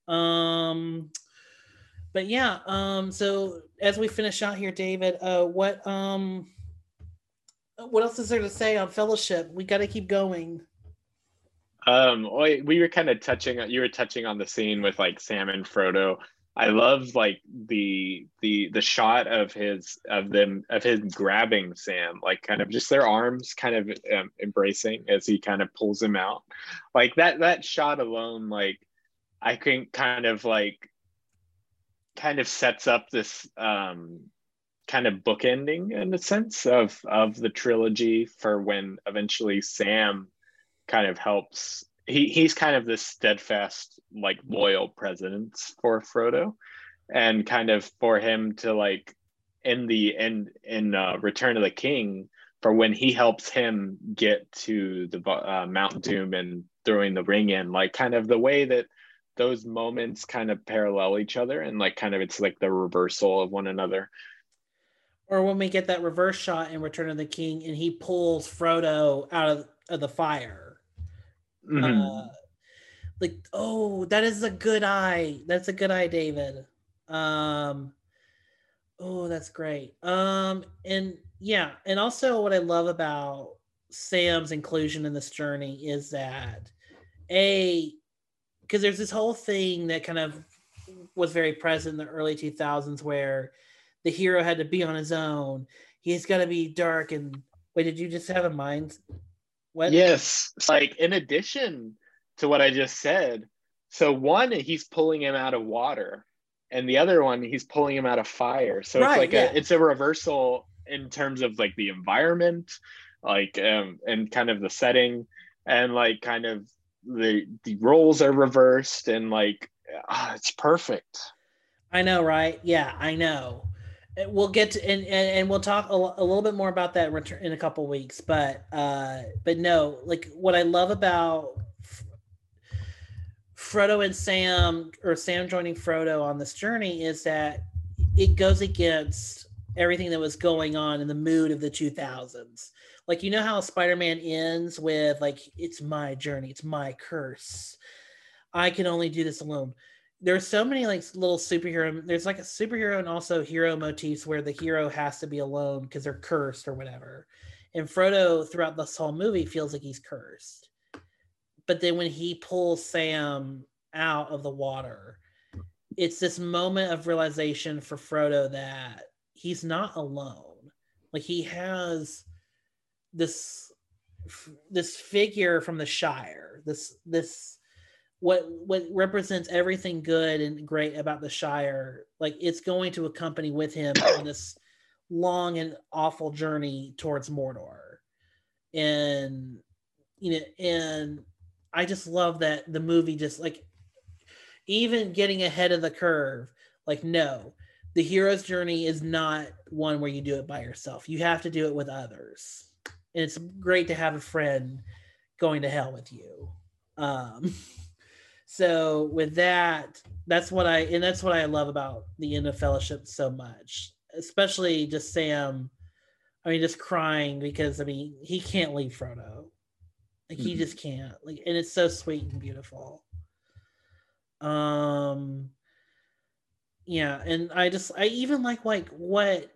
Speaker 1: Um, but yeah, um, so as we finish out here, David, uh, what um, what else is there to say on Fellowship? We got to keep going.
Speaker 4: Um, we were kind of touching. You were touching on the scene with like Sam and Frodo I love like the the the shot of his of them of him grabbing Sam, like kind of just their arms kind of um, embracing as he kind of pulls him out. Like that that shot alone, like I think kind of like kind of sets up this um kind of bookending in a sense of of the trilogy for when eventually Sam kind of helps he he's kind of this steadfast like loyal presence for Frodo and kind of for him to like in the end in uh, Return of the King for when he helps him get to the uh, Mount Doom and throwing the ring in like kind of the way that those moments kind of parallel each other and like kind of it's like the reversal of one another
Speaker 1: or when we get that reverse shot in Return of the King and he pulls Frodo out of, of the fire.
Speaker 4: Mhm.
Speaker 1: Uh, like, oh, that is a good eye. That's a good eye, David. Um, oh, that's great. Um, and yeah, and also what I love about Sam's inclusion in this journey is that a because there's this whole thing that kind of was very present in the early 2000s where the hero had to be on his own. He's got to be dark and wait, did you just have a mind? What?
Speaker 4: Yes, like in addition to what I just said, so one he's pulling him out of water, and the other one he's pulling him out of fire. So
Speaker 1: Right,
Speaker 4: it's like
Speaker 1: yeah.
Speaker 4: a it's a reversal in terms of like the environment, like um and kind of the setting, and like kind of the the roles are reversed, and like ah, it's perfect.
Speaker 1: I know, right? Yeah, I know. Uh, We'll get to and and, and we'll talk a, a little bit more about that return in a couple weeks. But uh, but no, like what I love about Frodo and Sam, or Sam joining Frodo on this journey, is that it goes against everything that was going on in the mood of the 2000s. Like you know how Spider-Man ends with like it's my journey, it's my curse. I can only do this alone there's so many like little superhero there's like a superhero and also hero motifs where the hero has to be alone because they're cursed or whatever. And frodo throughout this whole movie feels like he's cursed. But then when he pulls sam out of the water it's this moment of realization for frodo that he's not alone. Like he has this this figure from the shire this this what what represents everything good and great about the Shire, like it's going to accompany with him on this long and awful journey towards Mordor. And you know, and I just love that the movie just like even getting ahead of the curve, like no, the hero's journey is not one where you do it by yourself. You have to do it with others. And it's great to have a friend going to hell with you. Um so with that that's what i and that's what i love about the end of fellowship so much especially just sam i mean just crying because i mean he can't leave frodo. Like he
Speaker 4: Mhm.
Speaker 1: just can't. Like and it's so sweet and beautiful. Um yeah and i just i even like like what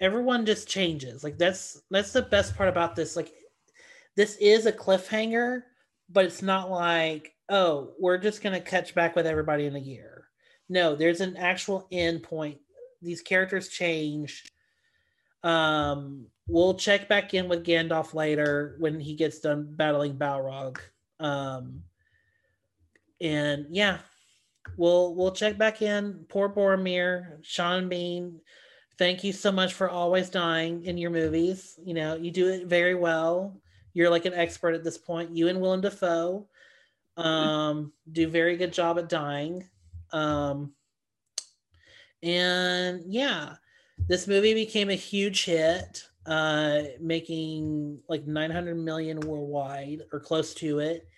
Speaker 1: everyone just changes. Like that's that's the best part about this. Like this is a cliffhanger but it's not like oh we're just going to catch back with everybody in a year. No there's an actual end point. These characters change. Um we'll check back in with gandalf later when he gets done battling balrog. Um and yeah we'll we'll check back in. Poor boromir sean bean thank you so much for always dying in your movies. You know you do it very well. You're like an expert at this point you and willem dafoe um do very good job at dying. Um and yeah this movie became a huge hit uh making like 900 million worldwide or close to it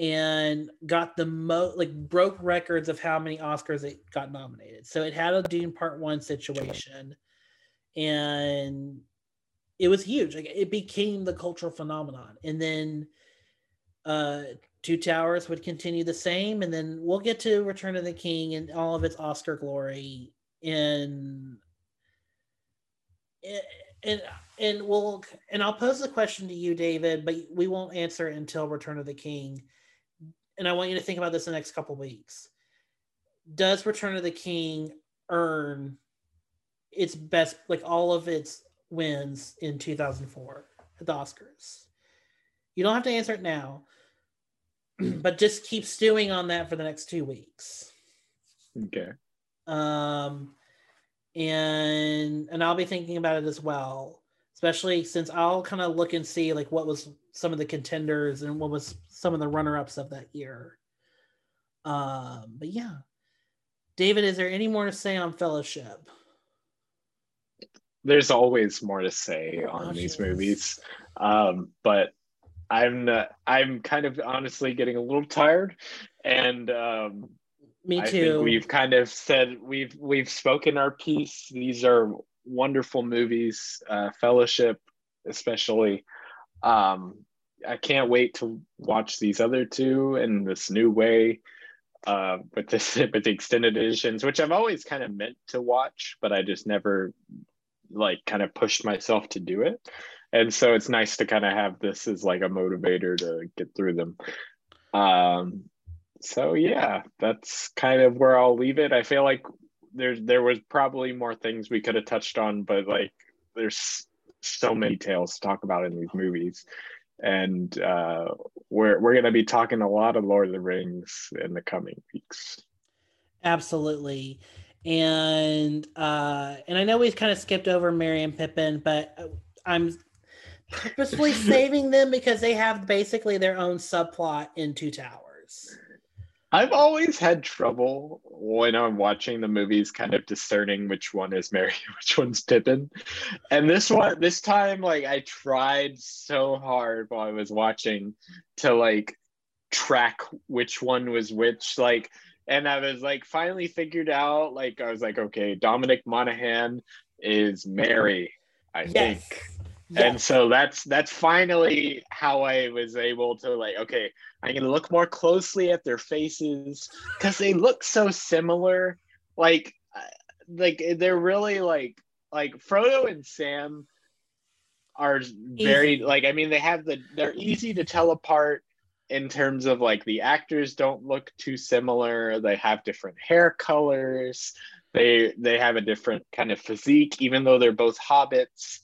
Speaker 1: and got the most like broke records of how many oscars it got nominated. So it had a dune part one situation and it was huge. Like it became the cultural phenomenon. And then uh two towers would continue the same and then we'll get to return of the king and all of its oscar glory and and and we'll and i'll pose the question to you david but we won't answer it until return of the king. And i want you to think about this in the next couple weeks. Does return of the king earn its best like all of its wins in 2004 at the oscars? You don't have to answer it now but just keep stewing on that for the next two weeks.
Speaker 4: Okay.
Speaker 1: um and and i'll be thinking about it as well especially since i'll kind of look and see like what was some of the contenders and what was some of the runner-ups of that year. Um but yeah. David is there any more to say on fellowship?
Speaker 4: There's always more to say on
Speaker 1: Oh,
Speaker 4: these
Speaker 1: jeez.
Speaker 4: movies, um, but I'm not, I'm kind of honestly getting a little tired, and um,
Speaker 1: me
Speaker 4: I
Speaker 1: too
Speaker 4: think we've kind of said we've we've spoken our piece. These are wonderful movies, uh, Fellowship, especially. Um, I can't wait to watch these other two in this new way uh, with this with the extended editions, which I've always kind of meant to watch, but I just never like kind of pushed myself to do it. And so it's nice to kind of have this as like a motivator to get through them. Um, so yeah, that's kind of where I'll leave it. I feel like there's there was probably more things we could have touched on, but like there's so many tales to talk about in these movies and uh, we're we're going to be talking a lot of Lord of the Rings in the coming weeks.
Speaker 1: Absolutely, and uh, and I know we've kind of skipped over Merry and Pippin, but I'm purposefully saving them because they have basically their own subplot in Two Towers.
Speaker 4: I've always had trouble when I'm watching the movies, kind of discerning which one is Merry, which one's Pippin. And this one, this time, like I tried so hard while I was watching to like track which one was which. Like, and I was like finally figured out. Like, I was like, okay, Dominic Monaghan is Merry, I yes. think. And so that's that's finally how I was able to like okay I'm gonna look more closely at their faces because they look so similar. Like uh, like they're really like like Frodo and Sam are very easy. like I mean they have the they're easy to tell apart in terms of like the actors don't look too similar. They have different hair colors. They they have a different kind of physique even though they're both hobbits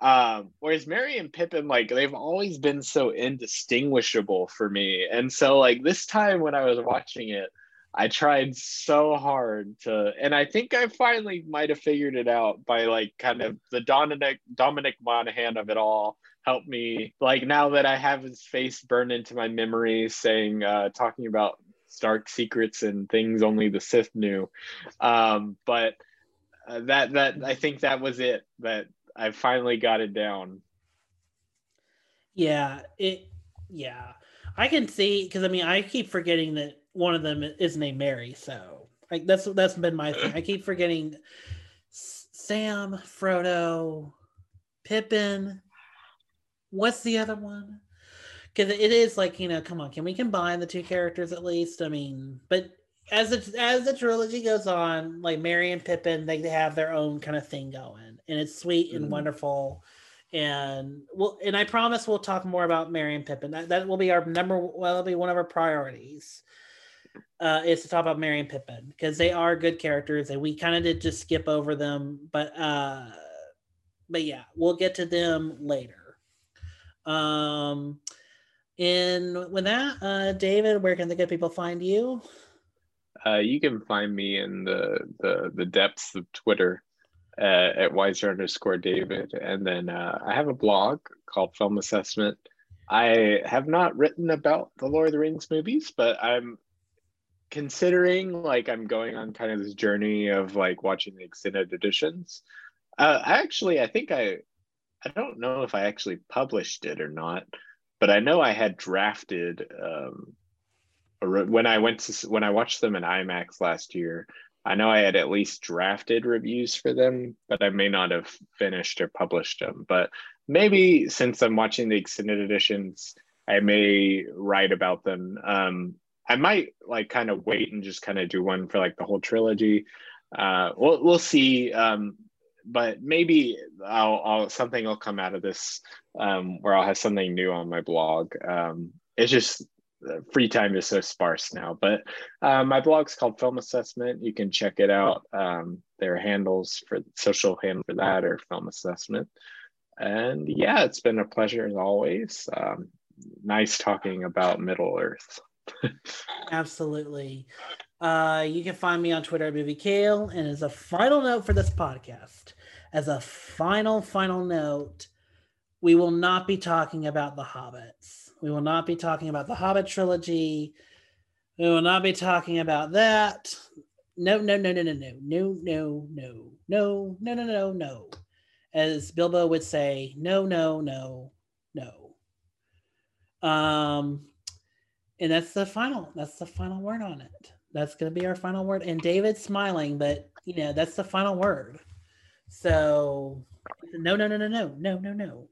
Speaker 4: um, whereas Merry and Pippin, like they've always been so indistinguishable for me. And so like this time when I was watching it, I tried so hard to, and I think I finally might have figured it out by like kind of the Dominic Dominic Monaghan of it all helped me. Like now that I have his face burned into my memory, saying, uh, talking about Stark secrets and things only the Sith knew. Um, but uh, that that I think that was it. That I finally got it down.
Speaker 1: Yeah, it. Yeah, I can see because I mean I keep forgetting that one of them is named Merry, So like that's that's been my thing. I keep forgetting Sam, Frodo, Pippin. What's the other one? Because it is like you know, come on, can we combine the two characters at least? I mean, but as it as the trilogy goes on, like Merry and Pippin, they, they have their own kind of thing going, and it's sweet and mm wonderful. And well, and I promise we'll talk more about Merry and Pippin. That that will be our number. Well, it'll be one of our priorities. Uh, is to talk about Merry and Pippin because they are good characters, and we kind of did just skip over them, but uh, but yeah, we'll get to them later. Um, and with that, uh, David, where can the good people find you?
Speaker 4: Uh, you can find me in the the, the depths of Twitter uh, at weiser underscore David, and then uh, I have a blog called Film Assessment. I have not written about the Lord of the Rings movies, but I'm considering like I'm going on kind of this journey of like watching the extended editions. Uh, I actually, I think I, I don't know if I actually published it or not, but I know I had drafted um, when I went to when I watched them in IMAX last year, I know I had at least drafted reviews for them, but I may not have finished or published them. But maybe since I'm watching the extended editions, I may write about them. Um, I might like kind of wait and just kind of do one for like the whole trilogy. Uh, we'll we'll see. Um, but maybe I'll, I'll something will come out of this um, where I'll have something new on my blog. Um, it's just free time is so sparse now. But uh, my blog's called Film Assessment. You can check it out. Um, there are handles for social handle for that or Film Assessment. And yeah, it's been a pleasure as always. Um, nice talking about Middle Earth.
Speaker 1: Absolutely. Uh, you can find me on Twitter at Movie Kale. And as a final note for this podcast, as a final, final note, we will not be talking about the hobbits we will not be talking about the Hobbit trilogy. We will not be talking about that. No, no, no, no, no, no, no, no, no, no, no, no, no, no. As Bilbo would say, no, no, no, no. Um, and that's the final. That's the final word on it. That's going to be our final word. And David's smiling, but you know that's the final word. So no, no, no, no, no, no, no, no.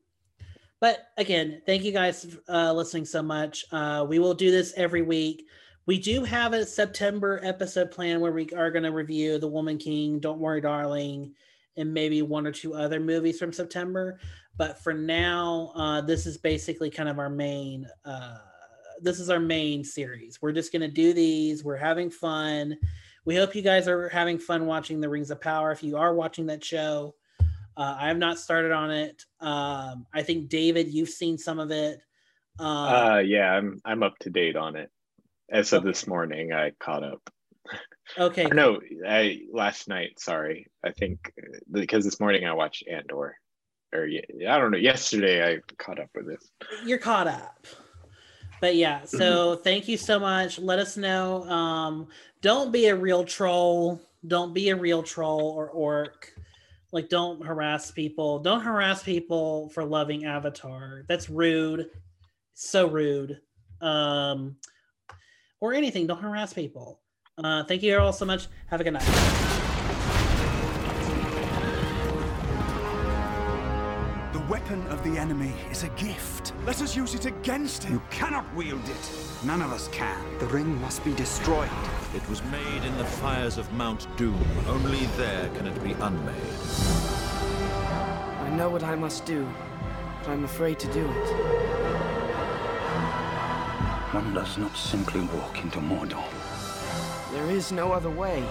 Speaker 1: But again, thank you guys uh, listening so much. Uh, we will do this every week. We do have a September episode plan where we are going to review The Woman King, Don't Worry, Darling, and maybe one or two other movies from September. But for now, uh, this is basically kind of our main. Uh, this is our main series. We're just going to do these. We're having fun. We hope you guys are having fun watching The Rings of Power. If you are watching that show, uh, I have not started on it. Um, I think David, you've seen some of it.
Speaker 4: Um, uh, yeah, I'm I'm up to date on it. As of this morning, I caught up.
Speaker 1: Okay.
Speaker 4: no, I last night. Sorry, I think because this morning I watched Andor, or I don't know. Yesterday I caught up with it.
Speaker 1: You're caught up. But yeah, so mm-hmm. thank you so much. Let us know. Um, don't be a real troll. Don't be a real troll or orc like don't harass people. Don't harass people for loving avatar. That's rude. So rude. Um or anything. Don't harass people. Uh thank you all so much. Have a good night
Speaker 3: the enemy is a gift. Let us use it against him.
Speaker 6: You cannot wield it. None of us can.
Speaker 7: The ring must be destroyed.
Speaker 8: It was made in the fires of Mount Doom. Only there can it be unmade.
Speaker 9: I know what I must do, but I'm afraid to do it.
Speaker 6: One does not simply walk into Mordor.
Speaker 9: There is no other way.